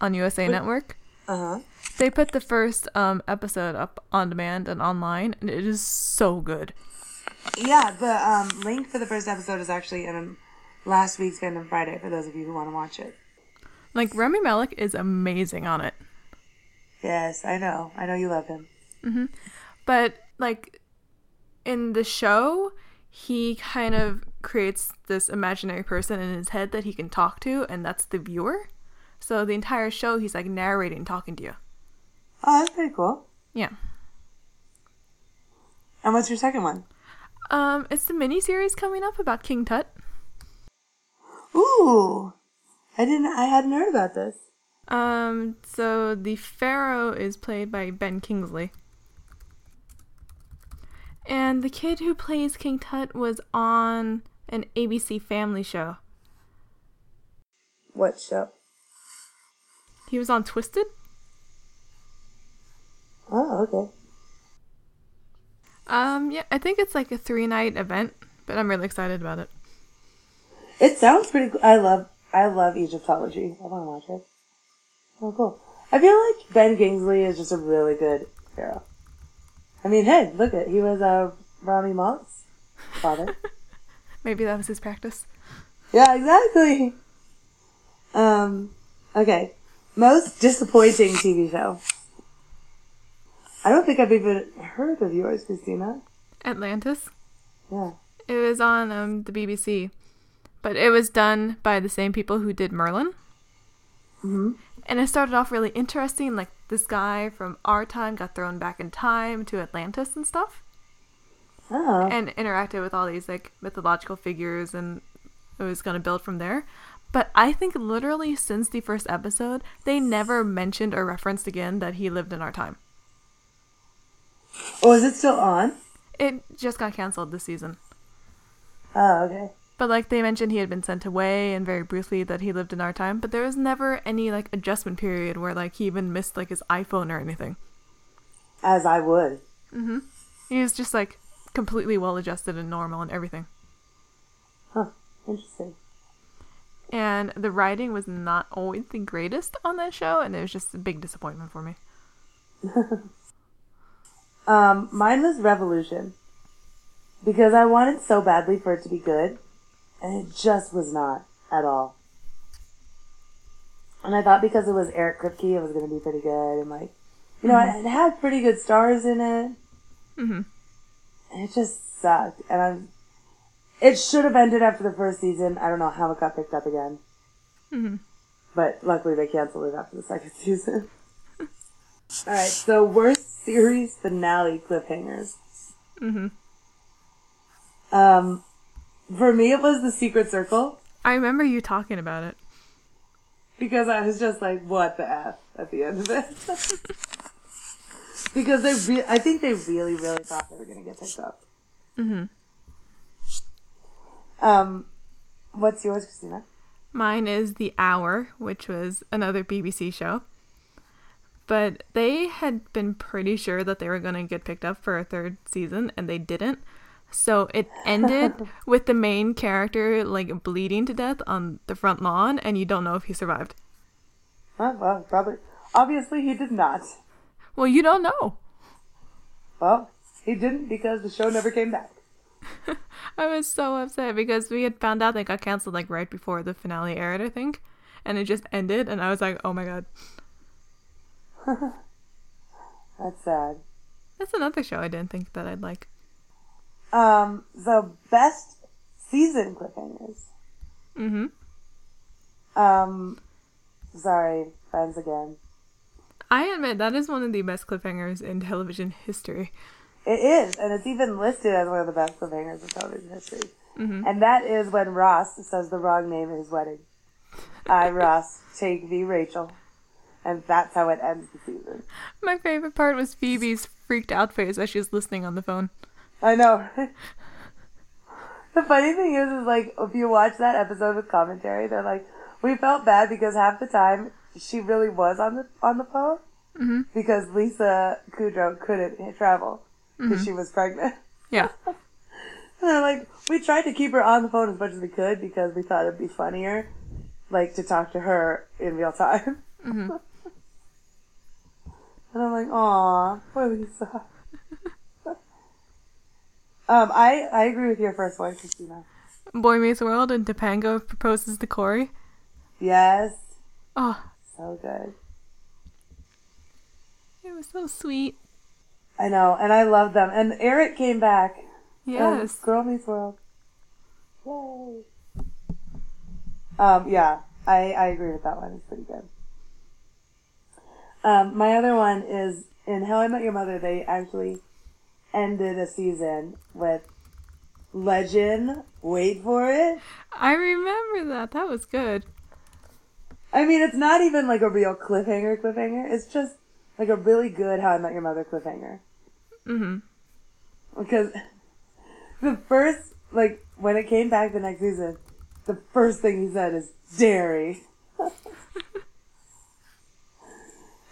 on USA Wait. Network. Uh huh. They put the first um, episode up on demand and online, and it is so good. Yeah, the um, link for the first episode is actually in last week's Fandom Friday for those of you who want to watch it. Like Rami Malek is amazing on it, Yes, I know. I know you love him. but like in the show, he kind of creates this imaginary person in his head that he can talk to, and that's the viewer. So the entire show, he's like narrating, talking to you. Oh, that's pretty cool. Yeah. And what's your second one? Um, it's the mini series coming up about King Tut. Ooh, I didn't. I hadn't heard about this. Um, so the Pharaoh is played by Ben Kingsley. And the kid who plays King Tut was on an ABC family show. What show? He was on Twisted. Oh, okay. Um, yeah, I think it's like a three night event, but I'm really excited about it. It sounds pretty cool. I love I love Egyptology. I want to watch it. Oh, cool. I feel like Ben Kingsley is just a really good hero. I mean, hey, look at he was uh, Rami Malek's father. Maybe that was his practice. yeah, exactly. Um, okay. Most disappointing TV show. I don't think I've even heard of yours, Christina. Atlantis. Yeah. It was on um, the BBC, but it was done by the same people who did Merlin. Mm-hmm. And it started off really interesting. Like this guy from our time got thrown back in time to Atlantis and stuff, Oh. and interacted with all these like mythological figures, and it was gonna build from there. But I think literally since the first episode, they never mentioned or referenced again that he lived in our time. Oh, is it still on? It just got canceled this season. Oh, okay. But like they mentioned he had been sent away and very briefly that he lived in our time, but there was never any like adjustment period where like he even missed like his iPhone or anything. As I would. Mhm. He was just like completely well adjusted and normal and everything. Huh. Interesting. And the writing was not always the greatest on that show, and it was just a big disappointment for me. Um, mine was Revolution. Because I wanted so badly for it to be good, and it just was not at all. And I thought because it was Eric Kripke, it was going to be pretty good, and like, you know, it had pretty good stars in it, hmm and it just sucked. And I'm, it should have ended after the first season. I don't know how it got picked up again, hmm but luckily they canceled it after the second season. All right, so worst series finale cliffhangers. hmm Um, for me, it was the Secret Circle I remember you talking about it. because I was just like, "What the f?" at the end of it. because they, re- I think they really, really thought they were gonna get picked up. hmm Um, what's yours, Christina? Mine is The Hour, which was another BBC show. But they had been pretty sure that they were going to get picked up for a third season, and they didn't. So it ended with the main character like bleeding to death on the front lawn, and you don't know if he survived. Huh, well, probably. Obviously, he did not. Well, you don't know. Well, he didn't because the show never came back. I was so upset because we had found out they got canceled like right before the finale aired, I think, and it just ended, and I was like, oh my god, That's sad. that's another show I didn't think that I'd like. Um, so best season cliffhangers. Mm-hmm. Um, sorry, friends again. I admit that is one of the best cliffhangers in television history. It is, and it's even listed as one of the best cliffhangers in television history. Mhm. And that is when Ross says the wrong name at his wedding. I, Ross, take thee, Rachel. And that's how it ends the season. My favorite part was Phoebe's freaked out face as she was listening on the phone. I know. the funny thing is, is like, if you watch that episode with commentary, they're like, we felt bad because half the time she really was on the on the phone hmm because Lisa Kudrow couldn't travel because she was pregnant. Yeah. And they're like, we tried to keep her on the phone as much as we could because we thought it'd be funnier, like to talk to her in real time. hmm And I'm like, aw, poor Lisa. um, I I agree with your first one, Christina. Boy Meets World and Topanga proposes to Cory. Yes, Oh, so good. it was so sweet. I know, and I love them. And Eric came back. Yes. Oh, Girl Meets World. Yay. Um, yeah, I, I agree with that one. It's pretty good. Um, my other one is in How I Met Your Mother, they actually ended a season with Legend, wait for it. I remember that. That was good. I mean, it's not even like a real cliffhanger cliffhanger. It's just like a really good How I Met Your Mother cliffhanger. hmm Because the first, like, when it came back the next season, the first thing he said is dairy.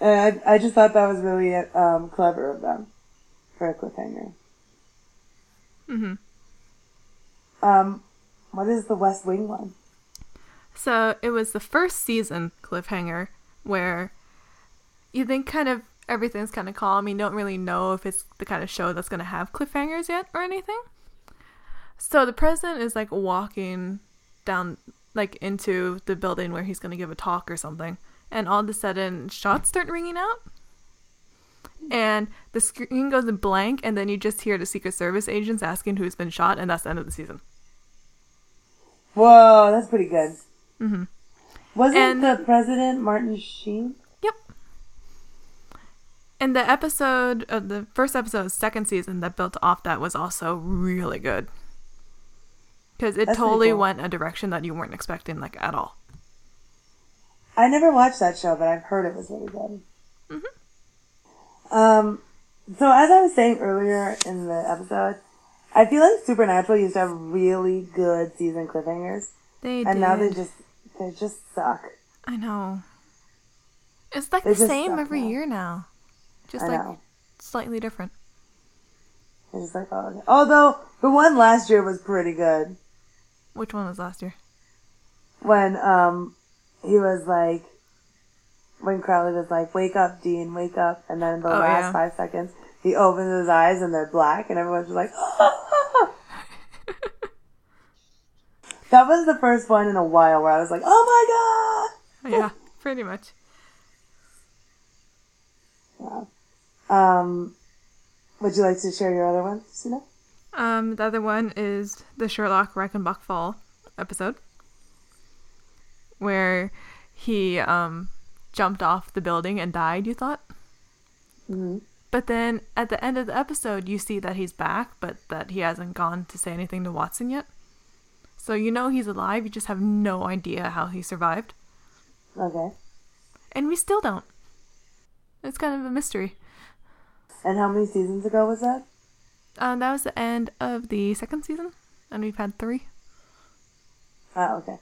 and I, I just thought that was really um, clever of them for a cliffhanger. Mm-hmm. Um, what is the West Wing one? So it was the first season cliffhanger where you think kind of everything's kind of calm. You don't really know if it's the kind of show that's going to have cliffhangers yet or anything. So the president is like walking down, like into the building where he's going to give a talk or something. And all of a sudden, shots start ringing out. And the screen goes blank, and then you just hear the Secret Service agents asking who's been shot, and that's the end of the season. Whoa, that's pretty good. Mm-hmm. Wasn't And- the president Martin Sheen? Yep. And the episode, uh, the first episode of second season that built off that was also really good. Because it That's totally cool. went a direction that you weren't expecting, like, at all. I never watched that show, but I've heard it was really good. Mm-hmm. Um, so as I was saying earlier in the episode, I feel like Supernatural used to have really good season cliffhangers, They and did. now they just they just suck. I know. It's like They the same every now. year now. Just I like know. slightly different. It's just like oh, okay. although the one last year was pretty good Which one was last year? when um he was like when Crowley was like wake up Dean wake up and then in the Oh, last yeah. five seconds he opens his eyes and they're black and everyone's just like that was the first one in a while where I was like oh my God. yeah, pretty much. yeah. um would you like to share your other one Christina? Um, the other one is the Sherlock Reichenbach Fall episode, where he um jumped off the building and died. You thought, hmm but then at the end of the episode, you see that he's back, but that he hasn't gone to say anything to Watson yet. So you know he's alive. You just have no idea how he survived, okay and we still don't. It's kind of a mystery. and how many seasons ago was that Um, that was the end of the second season, and we've had three. ah okay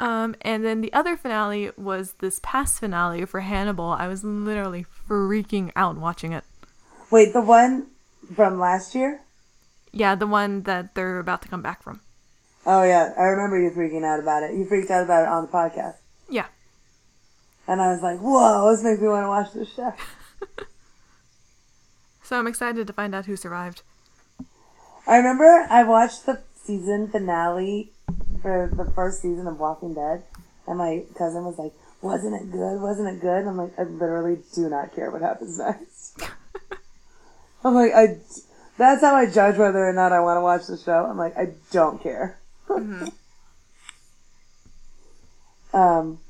Um, and then the other finale was this past finale for Hannibal. I was literally freaking out watching it. wait the one from last year Yeah, the one that they're about to come back from. Oh yeah, I remember you freaking out about it. You freaked out about it on the podcast, Yeah. and I was like, "Whoa, this makes me want to watch this show." So I'm excited to find out who survived. I remember I watched the season finale for the first season of Walking Dead, and my cousin was like, "Wasn't it good? Wasn't it good?" And I'm like, "I literally do not care what happens next." I'm like, I. That's how I judge whether or not I want to watch the show. I'm like, I don't care. um,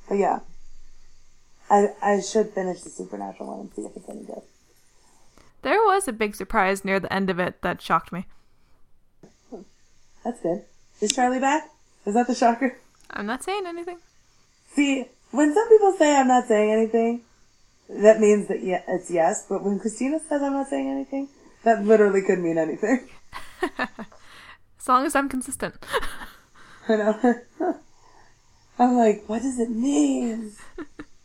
but yeah, I I should finish the Supernatural one and see if it's any good. There was a big surprise near the end of it that shocked me. That's good. Is Charlie back? Is that the shocker? I'm not saying anything. See, when some people say I'm not saying anything, that means that yeah, it's yes. But when Christina says I'm not saying anything, that literally could mean anything. As long as I'm consistent. I know. I'm like, what does it mean?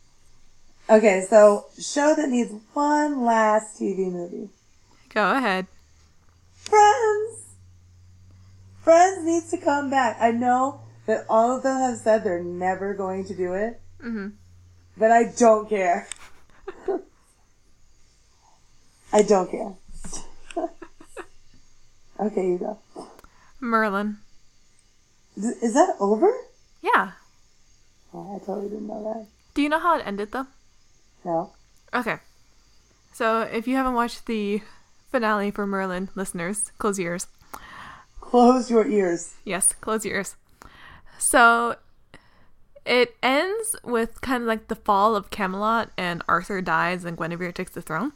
okay, so show that needs one last TV movie. Go ahead. Friends. Friends needs to come back. I know that all of them have said they're never going to do it, hmm but I don't care. I don't care. okay, you go. Merlin. Is is that over? Yeah. Oh, I totally didn't know that. Do you know how it ended though? No. Okay. So if you haven't watched the finale for Merlin, listeners, close your ears. Close your ears. Yes, close your ears. So it ends with kind of like the fall of Camelot and Arthur dies and Guinevere takes the throne.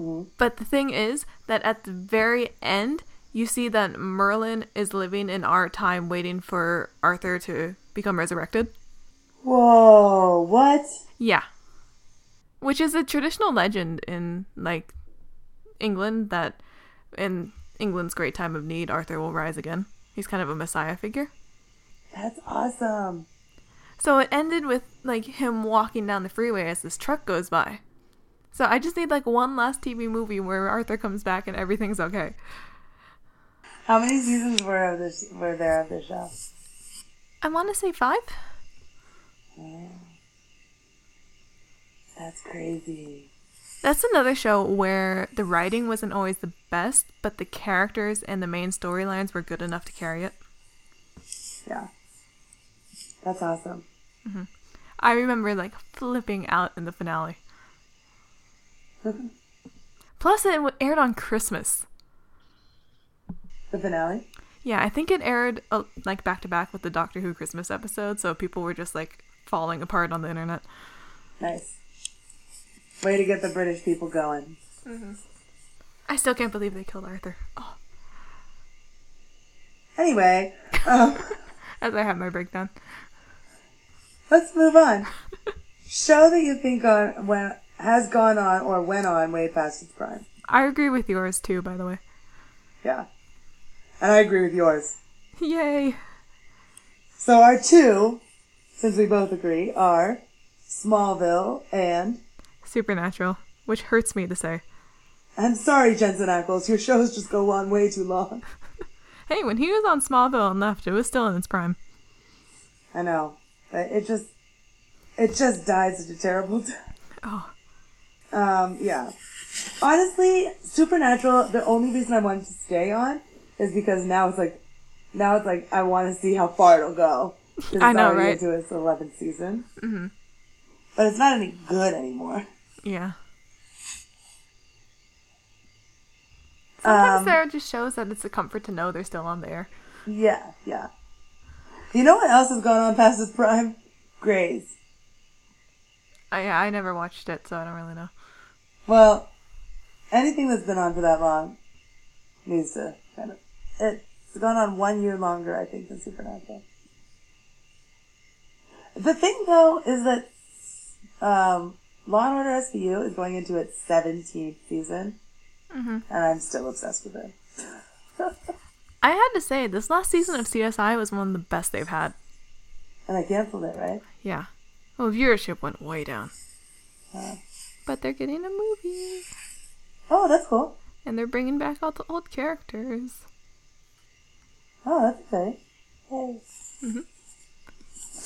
Mhm. But the thing is that at the very end, you see that Merlin is living in our time waiting for Arthur to become resurrected. Whoa, what? Yeah. Which is a traditional legend in like England that in England's great time of need, Arthur will rise again. He's kind of a messiah figure. That's awesome. So it ended with like him walking down the freeway as this truck goes by. So I just need like one last TV movie where Arthur comes back and everything's okay. How many seasons were of this were there of the show? I want to say five. That's crazy. That's another show where the writing wasn't always the best, but the characters and the main storylines were good enough to carry it. Yeah. That's awesome. I remember like flipping out in the finale. Plus, it aired on Christmas. The finale? Yeah, I think it aired uh, like back to back with the Doctor Who Christmas episode, so people were just like falling apart on the internet. Nice. Way to get the British people going. I still can't believe they killed Arthur. Oh, Anyway, um, as I have my breakdown. let's move on. Show that you think on when has gone on or went on way past its prime. I agree with yours too, by the way. Yeah. And I agree with yours. Yay! So our two, since we both agree, are Smallville and Supernatural, which hurts me to say. I'm sorry, Jensen Ackles, your shows just go on way too long. Hey, when he was on Smallville and left, it was still in its prime. I know. But it just it just died such a terrible death. Oh, Um, yeah. Honestly, Supernatural, the only reason I wanted to stay on is because now it's like, now it's like, I want to see how far it'll go. I know, right? into its 11th season. Mm-hmm. But it's not any good anymore. Yeah. Sometimes Um, there just shows that it's a comfort to know they're still on there. Yeah, yeah. You know what else has gone on past its prime? Grey's. I I never watched it, so I don't really know. Well, anything that's been on for that long needs to kind of. It's gone on one year longer, I think, than Supernatural. The thing, though, is that um, Law and Order SVU is going into its 17th season, and I'm still obsessed with it. I had to say, this last season of CSI was one of the best they've had. And I canceled it, right? Yeah. Well, viewership went way down. Uh, But they're getting a movie. oh, that's cool. And they're bringing back all the old characters. Oh, that's okay. Yay.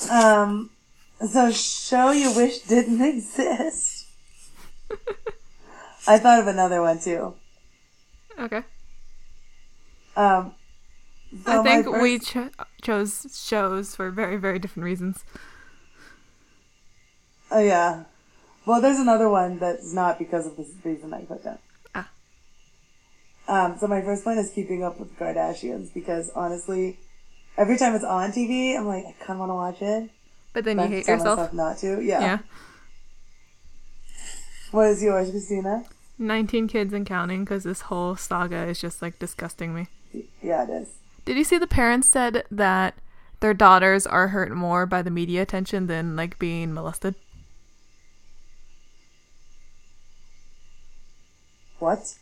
Um, so show you wish didn't exist. I thought of another one too. Okay. Um, so I think my we cho- chose shows for very, very different reasons. Oh yeah. Well, there's another one that's not because of this reason I put down. Ah. Um, so my first one is keeping up with the Kardashians because honestly, every time it's on TV, I'm like, I kind of want to watch it. But then you hate yourself. not to. Yeah. Yeah. What is yours, Christina? 19 kids and counting because this whole saga is just like disgusting me. Yeah, it is. Did you see the parents said that their daughters are hurt more by the media attention than like being molested? What?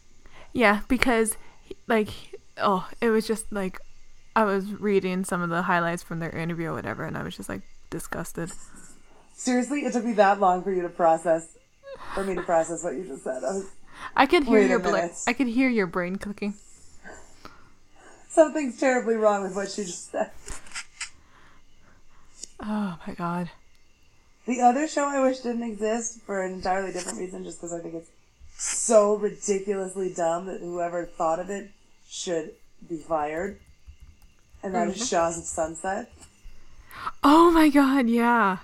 Yeah, because like oh, it was just like I was reading some of the highlights from their interview or whatever, and I was just like disgusted. Seriously, it took me that long for you to process, for me to process what you just said. I was, I could hear your bla- I could hear your brain clicking. something's terribly wrong with what she just said. Oh my god. The other show I wish didn't exist for an entirely different reason, just because I think it's so ridiculously dumb that whoever thought of it should be fired. And that is mm-hmm. Shahs of Sunset. Oh my god, yeah.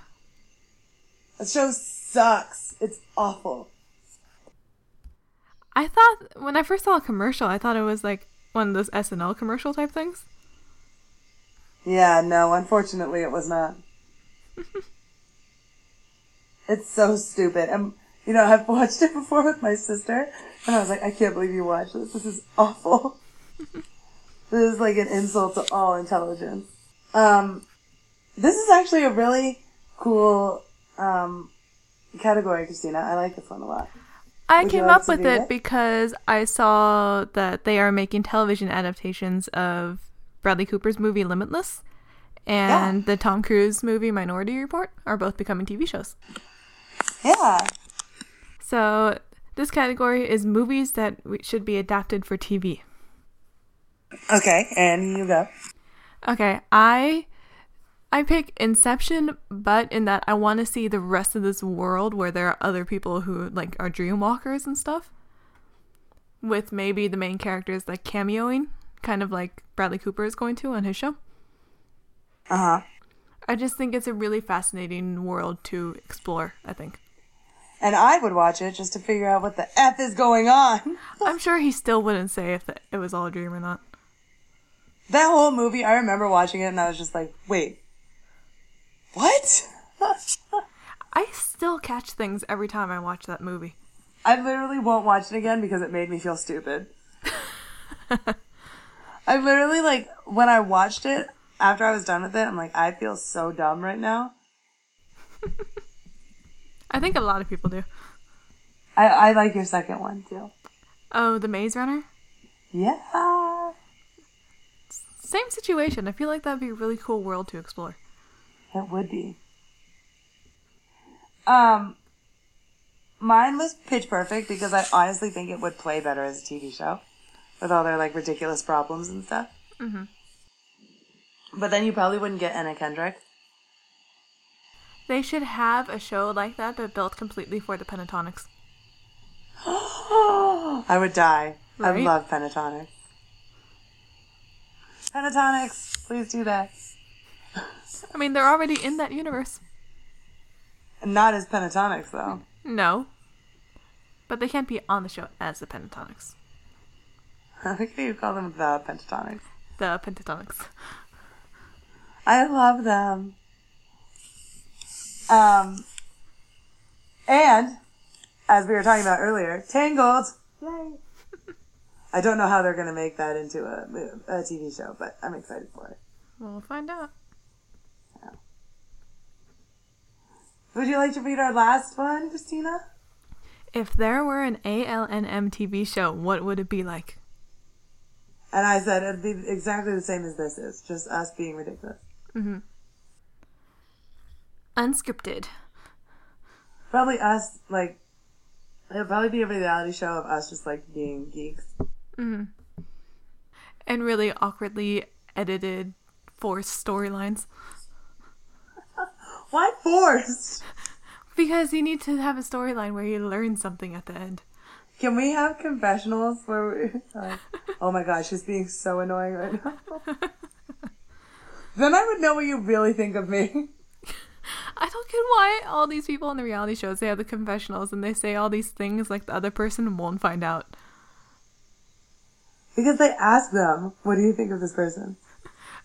That show sucks. It's awful. I thought when I first saw a commercial, I thought it was like one of those SNL commercial type things. Yeah, no, unfortunately it was not. it's so stupid. And, you know, I've watched it before with my sister, and I was like, I can't believe you watched this. This is awful. this is like an insult to all intelligence. Um, this is actually a really cool, um, category, Christina. I like this one a lot. I Would came like up with do it because I saw that they are making television adaptations of Bradley Cooper's movie Limitless, and the Tom Cruise movie Minority Report are both becoming TV shows. Yeah. So this category is movies that should be adapted for TV. Okay, and you go. Okay, I I pick Inception, but in that I want to see the rest of this world where there are other people who like are dreamwalkers and stuff. With maybe the main characters like cameoing, kind of like Bradley Cooper is going to on his show. Uh huh. I just think it's a really fascinating world to explore, I think. And I would watch it just to figure out what the F is going on. I'm sure he still wouldn't say if it was all a dream or not. That whole movie, I remember watching it and I was just like, wait, what? I still catch things every time I watch that movie. I literally won't watch it again because it made me feel stupid. I literally, like, when I watched it, after I was done with it, I'm like, I feel so dumb right now. I think a lot of people do. I, I like your second one too. Oh, The Maze Runner? Yeah. Same situation. I feel like that'd be a really cool world to explore. It would be. Um, mine was Pitch Perfect because I honestly think it would play better as a TV show with all their like ridiculous problems and stuff. Mm-hmm. But then you probably wouldn't get Anna Kendrick. They should have a show like that, but built completely for the Pentatonix. I would die. I Right? love Pentatonix. Pentatonix, please do that. I mean, they're already in that universe. Not as Pentatonix though. No. But they can't be on the show as the Pentatonix. I think you call them the Pentatonix. The Pentatonix. I love them. Um, and as we were talking about earlier, Tangled. Yay! I don't know how they're gonna make that into a, a TV show, but I'm excited for it. We'll find out. Would you like to read our last one, Christina? If there were an ALNM TV show, what would it be like? And I said it'd be exactly the same as this is, just us being ridiculous. Mm-hmm. Unscripted. Probably us, like, it'd probably be a reality show of us just like being geeks. Mm-hmm. And really awkwardly edited, forced storylines. Why forced? Because you need to have a storyline where you learn something at the end. Can we have confessionals where we like, oh my gosh, she's being so annoying right now? then I would know what you really think of me. I don't get why all these people on the reality shows they have the confessionals and they say all these things like the other person won't find out. Because they ask them, what do you think of this person?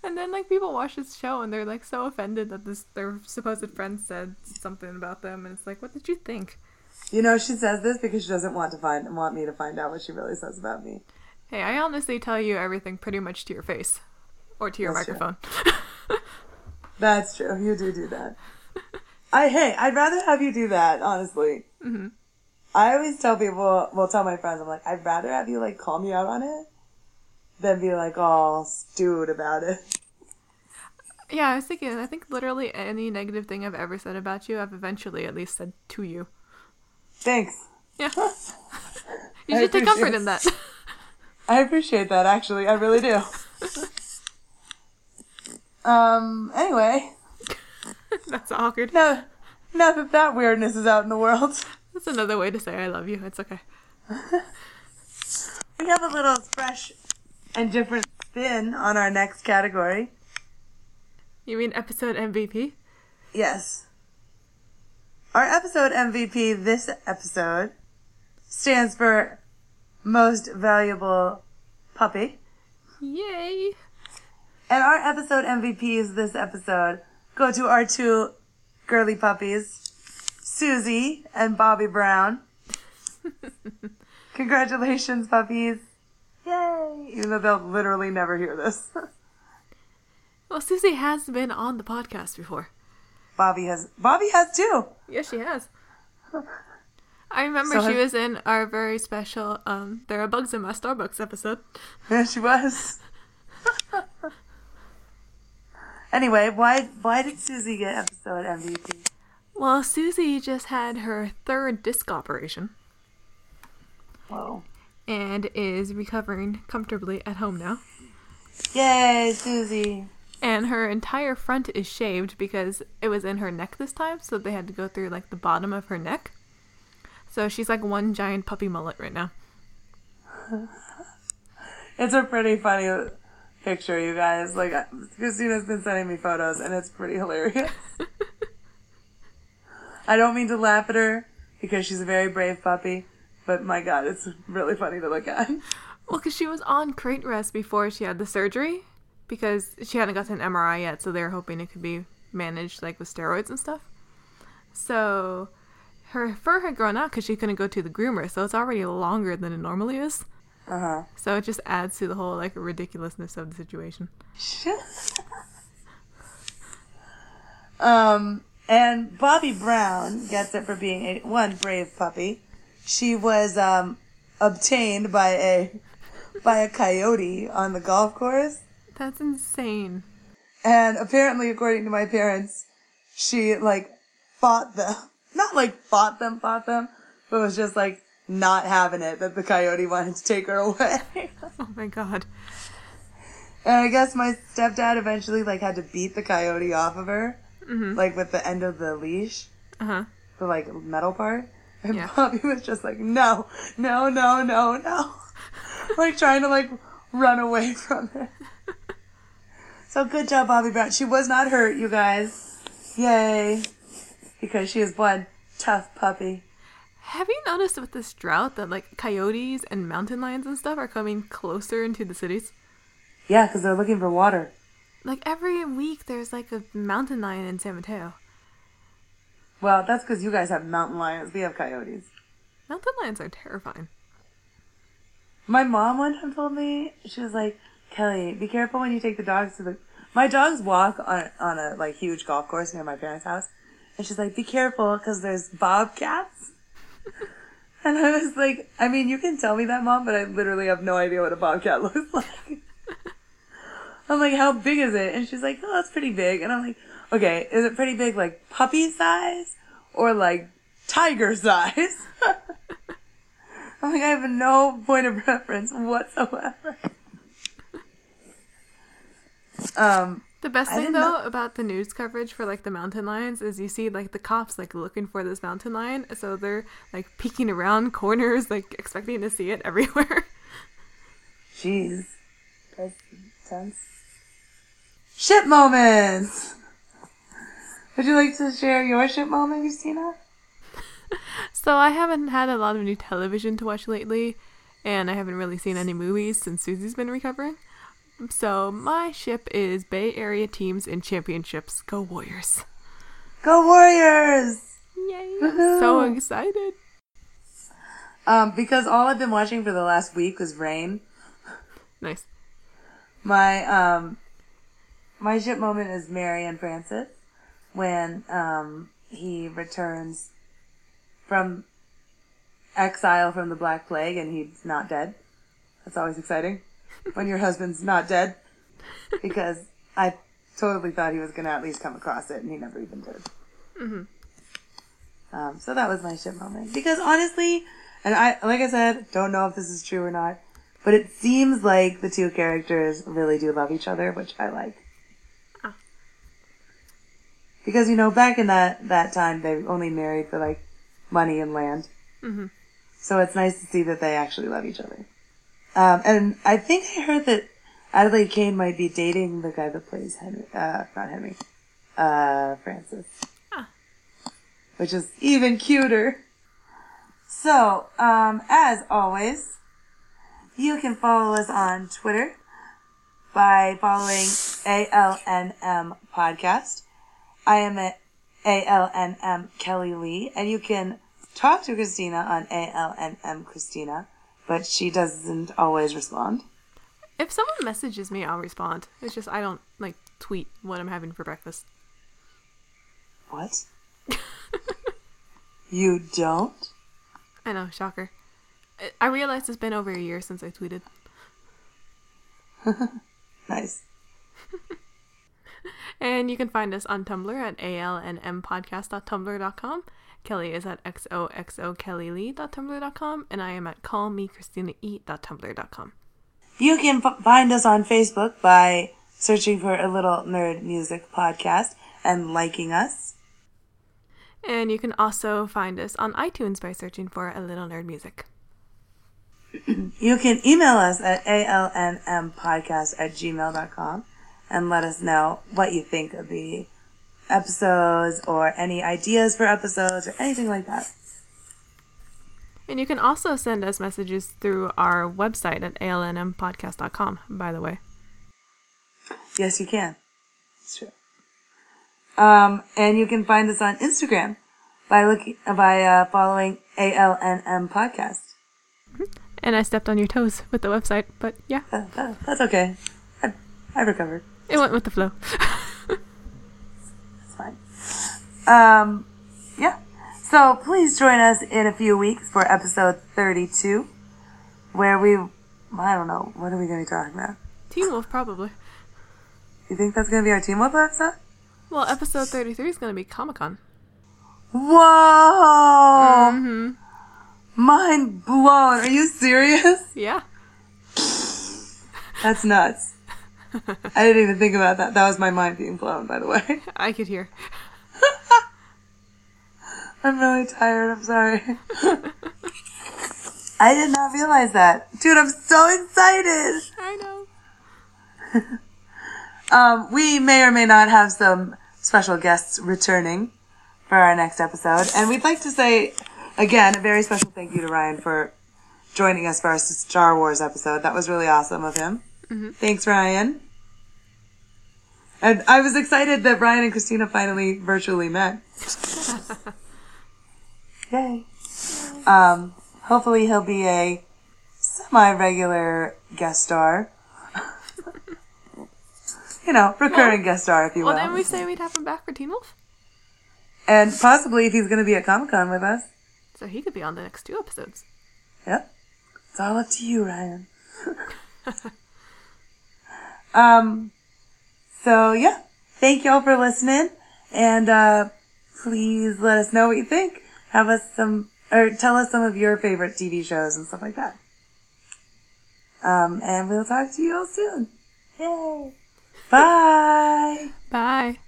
And then like people watch this show and they're like so offended that this their supposed friend said something about them and it's like what did you think? You know, she says this because she doesn't want to find want me to find out what she really says about me. Hey, I honestly tell you everything pretty much to your face or to your That's true. microphone. That's true. You do do that. I hey, I'd rather have you do that, honestly. Mm-hmm. I always tell people, well, tell my friends, I'm like, I'd rather have you like call me out on it than be like all stewed about it. yeah, I was thinking I think literally any negative thing I've ever said about you I've eventually at least said to you. Thanks. Yeah. you should take comfort in that. I appreciate that actually. I really do. um. Anyway, That's awkward. no, now that that weirdness is out in the world, That's another way to say I love you. It's okay. we have a little fresh and different spin on our next category. You mean episode MVP? Yes. Our episode MVP this episode stands for most valuable puppy. Yay! And our episode MVPs this episode go to our two girly puppies, Suzie and Bobbi Brown. Congratulations, puppies. Yay! Even though they'll literally never hear this. Well, Suzie has been on the podcast before. Bobbi has, Bobbi has too. Yes, she has. I remember So she has- was in our very special um There Are Bugs in My Starbucks episode. There she was. Anyway, why why did Suzie get episode MVP? Well, Suzie just had her third disc operation Whoa. And is recovering comfortably at home now. Yay, Suzie. And her entire front is shaved because it was in her neck this time, so they had to go through like the bottom of her neck. So she's like one giant puppy mullet right now. It's a pretty funny picture, you guys. Like, Christina's been sending me photos, and it's pretty hilarious. I don't mean to laugh at her because she's a very brave puppy, but my god, it's really funny to look at. Well, because she was on crate rest before she had the surgery, because she hadn't gotten an MRI yet, so they were hoping it could be managed like with steroids and stuff. So her fur had grown out because she couldn't go to the groomer, so it's already longer than it normally is. Uh huh. So it just adds to the whole like ridiculousness of the situation. um, and Bobbi Brown gets it for being a one brave puppy. She was um obtained by a by a coyote on the golf course. That's insane. And apparently, according to my parents, she like fought them. Not like fought them, fought them, but was just like not having it that the coyote wanted to take her away. Oh my god. and I guess my stepdad eventually like had to beat the coyote off of her, Mhm. like with the end of the leash, Uh huh. the like metal part. And Yeah. Bobbi was just like, no, no, no, no, no. like trying to like run away from it. So good job, Bobbi Brown. She was not hurt, you guys. Yay. Because she is one tough puppy. Have you noticed with this drought that like coyotes and mountain lions and stuff are coming closer into the cities? Yeah, because they're looking for water. Like every week, there's like a mountain lion in San Mateo. Well, that's because you guys have mountain lions. We have coyotes. Mountain lions are terrifying. My mom one time told me she was like, Kelly, be careful when you take the dogs to the. My dogs walk on on a like huge golf course near my parents' house, and she's like, be careful because there's bobcats. and I was like, I mean, you can tell me that, mom, but I literally have no idea what a bobcat looks like. I'm like, how big is it? And she's like, oh, it's pretty big. And I'm like, okay, is it pretty big, like puppy size, or like tiger size? I'm like, I have no point of reference whatsoever. Um, The best I thing though know- about the news coverage for like the mountain lions is you see like the cops like looking for this mountain lion, so they're like peeking around corners, like expecting to see it everywhere. jeez, that's intense. Ship moments. Would you like to share your ship moment, Christina? so I haven't had a lot of new television to watch lately, and I haven't really seen any movies since Suzie's been recovering. So my ship is Bay Area teams in championships. Go Warriors! Go Warriors! Yay! I'm so excited. Um, because all I've been watching for the last week was Reign. Nice. My um, my ship moment is Mary and Francis when um he returns from exile from the Black Plague and he's not dead. That's always exciting when your husband's not dead because I totally thought he was gonna at least come across it and he never even did. Mhm. Um, so that was my ship moment because honestly, and I like I said, don't know if this is true or not, but it seems like the two characters really do love each other, which I like. Because you know, back in that that time, they only married for like money and land. Mhm. So it's nice to see that they actually love each other. Um, and I think I heard that Adelaide Kane might be dating the guy that plays Henry, uh, not Henry, uh, Francis. Ah. Which is even cuter. So, um, as always, you can follow us on Twitter by following ALNM Podcast. I am at ALNM Kelly Lee, and you can talk to Christina on ALNM Christina, but she doesn't always respond. If someone messages me, I'll respond. It's just I don't like tweet what I'm having for breakfast. What? you don't? I know, shocker. I- I realized it's been over a year since I tweeted. Nice. And you can find us on Tumblr at alnmpodcast.tumblr.com. Kelly is at xoxokellylee.tumblr.com, and I am at callmechristina.tumblr.com. You can f- find us on Facebook by searching for a little nerd music podcast and liking us. And you can also find us on iTunes by searching for A Little Nerd Music. You can email us at alnmpodcast at gmail.com and let us know what you think of the episodes or any ideas for episodes or anything like that. And you can also send us messages through our website at alnmpodcast.com, by the way. Yes, you can. It's true. Um, and you can find us on Instagram by looking by uh, following ALNM podcast. And I stepped on your toes with the website, but yeah, Uh, uh, that's okay. I, I recovered. It went with the flow. It's fine. Um, yeah. So please join us in a few weeks for episode 32, where we, I don't know, what are we going to be talking about? Teen Wolf, probably. You think that's going to be our Teen Wolf episode? Well, episode 33 is going to be Comic Con. Whoa! Mm-hmm. Mind blown. Are you serious? Yeah. That's nuts. I didn't even think about that. That was my mind being blown, by the way. I could hear. I'm really tired. I'm sorry. I did not realize that. Dude, I'm so excited. I know. Um, we may or may not have some special guests returning for our next episode. And we'd like to say, again, a very special thank you to Ryan for joining us for our Star Wars episode. That was really awesome of him. Thanks, Ryan. And I was excited that Ryan and Christina finally virtually met. Yay. Um, hopefully he'll be a semi-regular guest star. you know, recurring guest star, if you will. Well, didn't we say we'd have him back for Teen Wolf? And possibly if he's going to be at Comic Con with us. So he could be on the next two episodes. Yep. It's all up to you, Ryan. um, so yeah. Thank y'all for listening. And, uh, please let us know what you think. Have us some, or tell us some of your favorite TV shows and stuff like that. Um, and we'll talk to you all soon. Yay. Bye. Bye.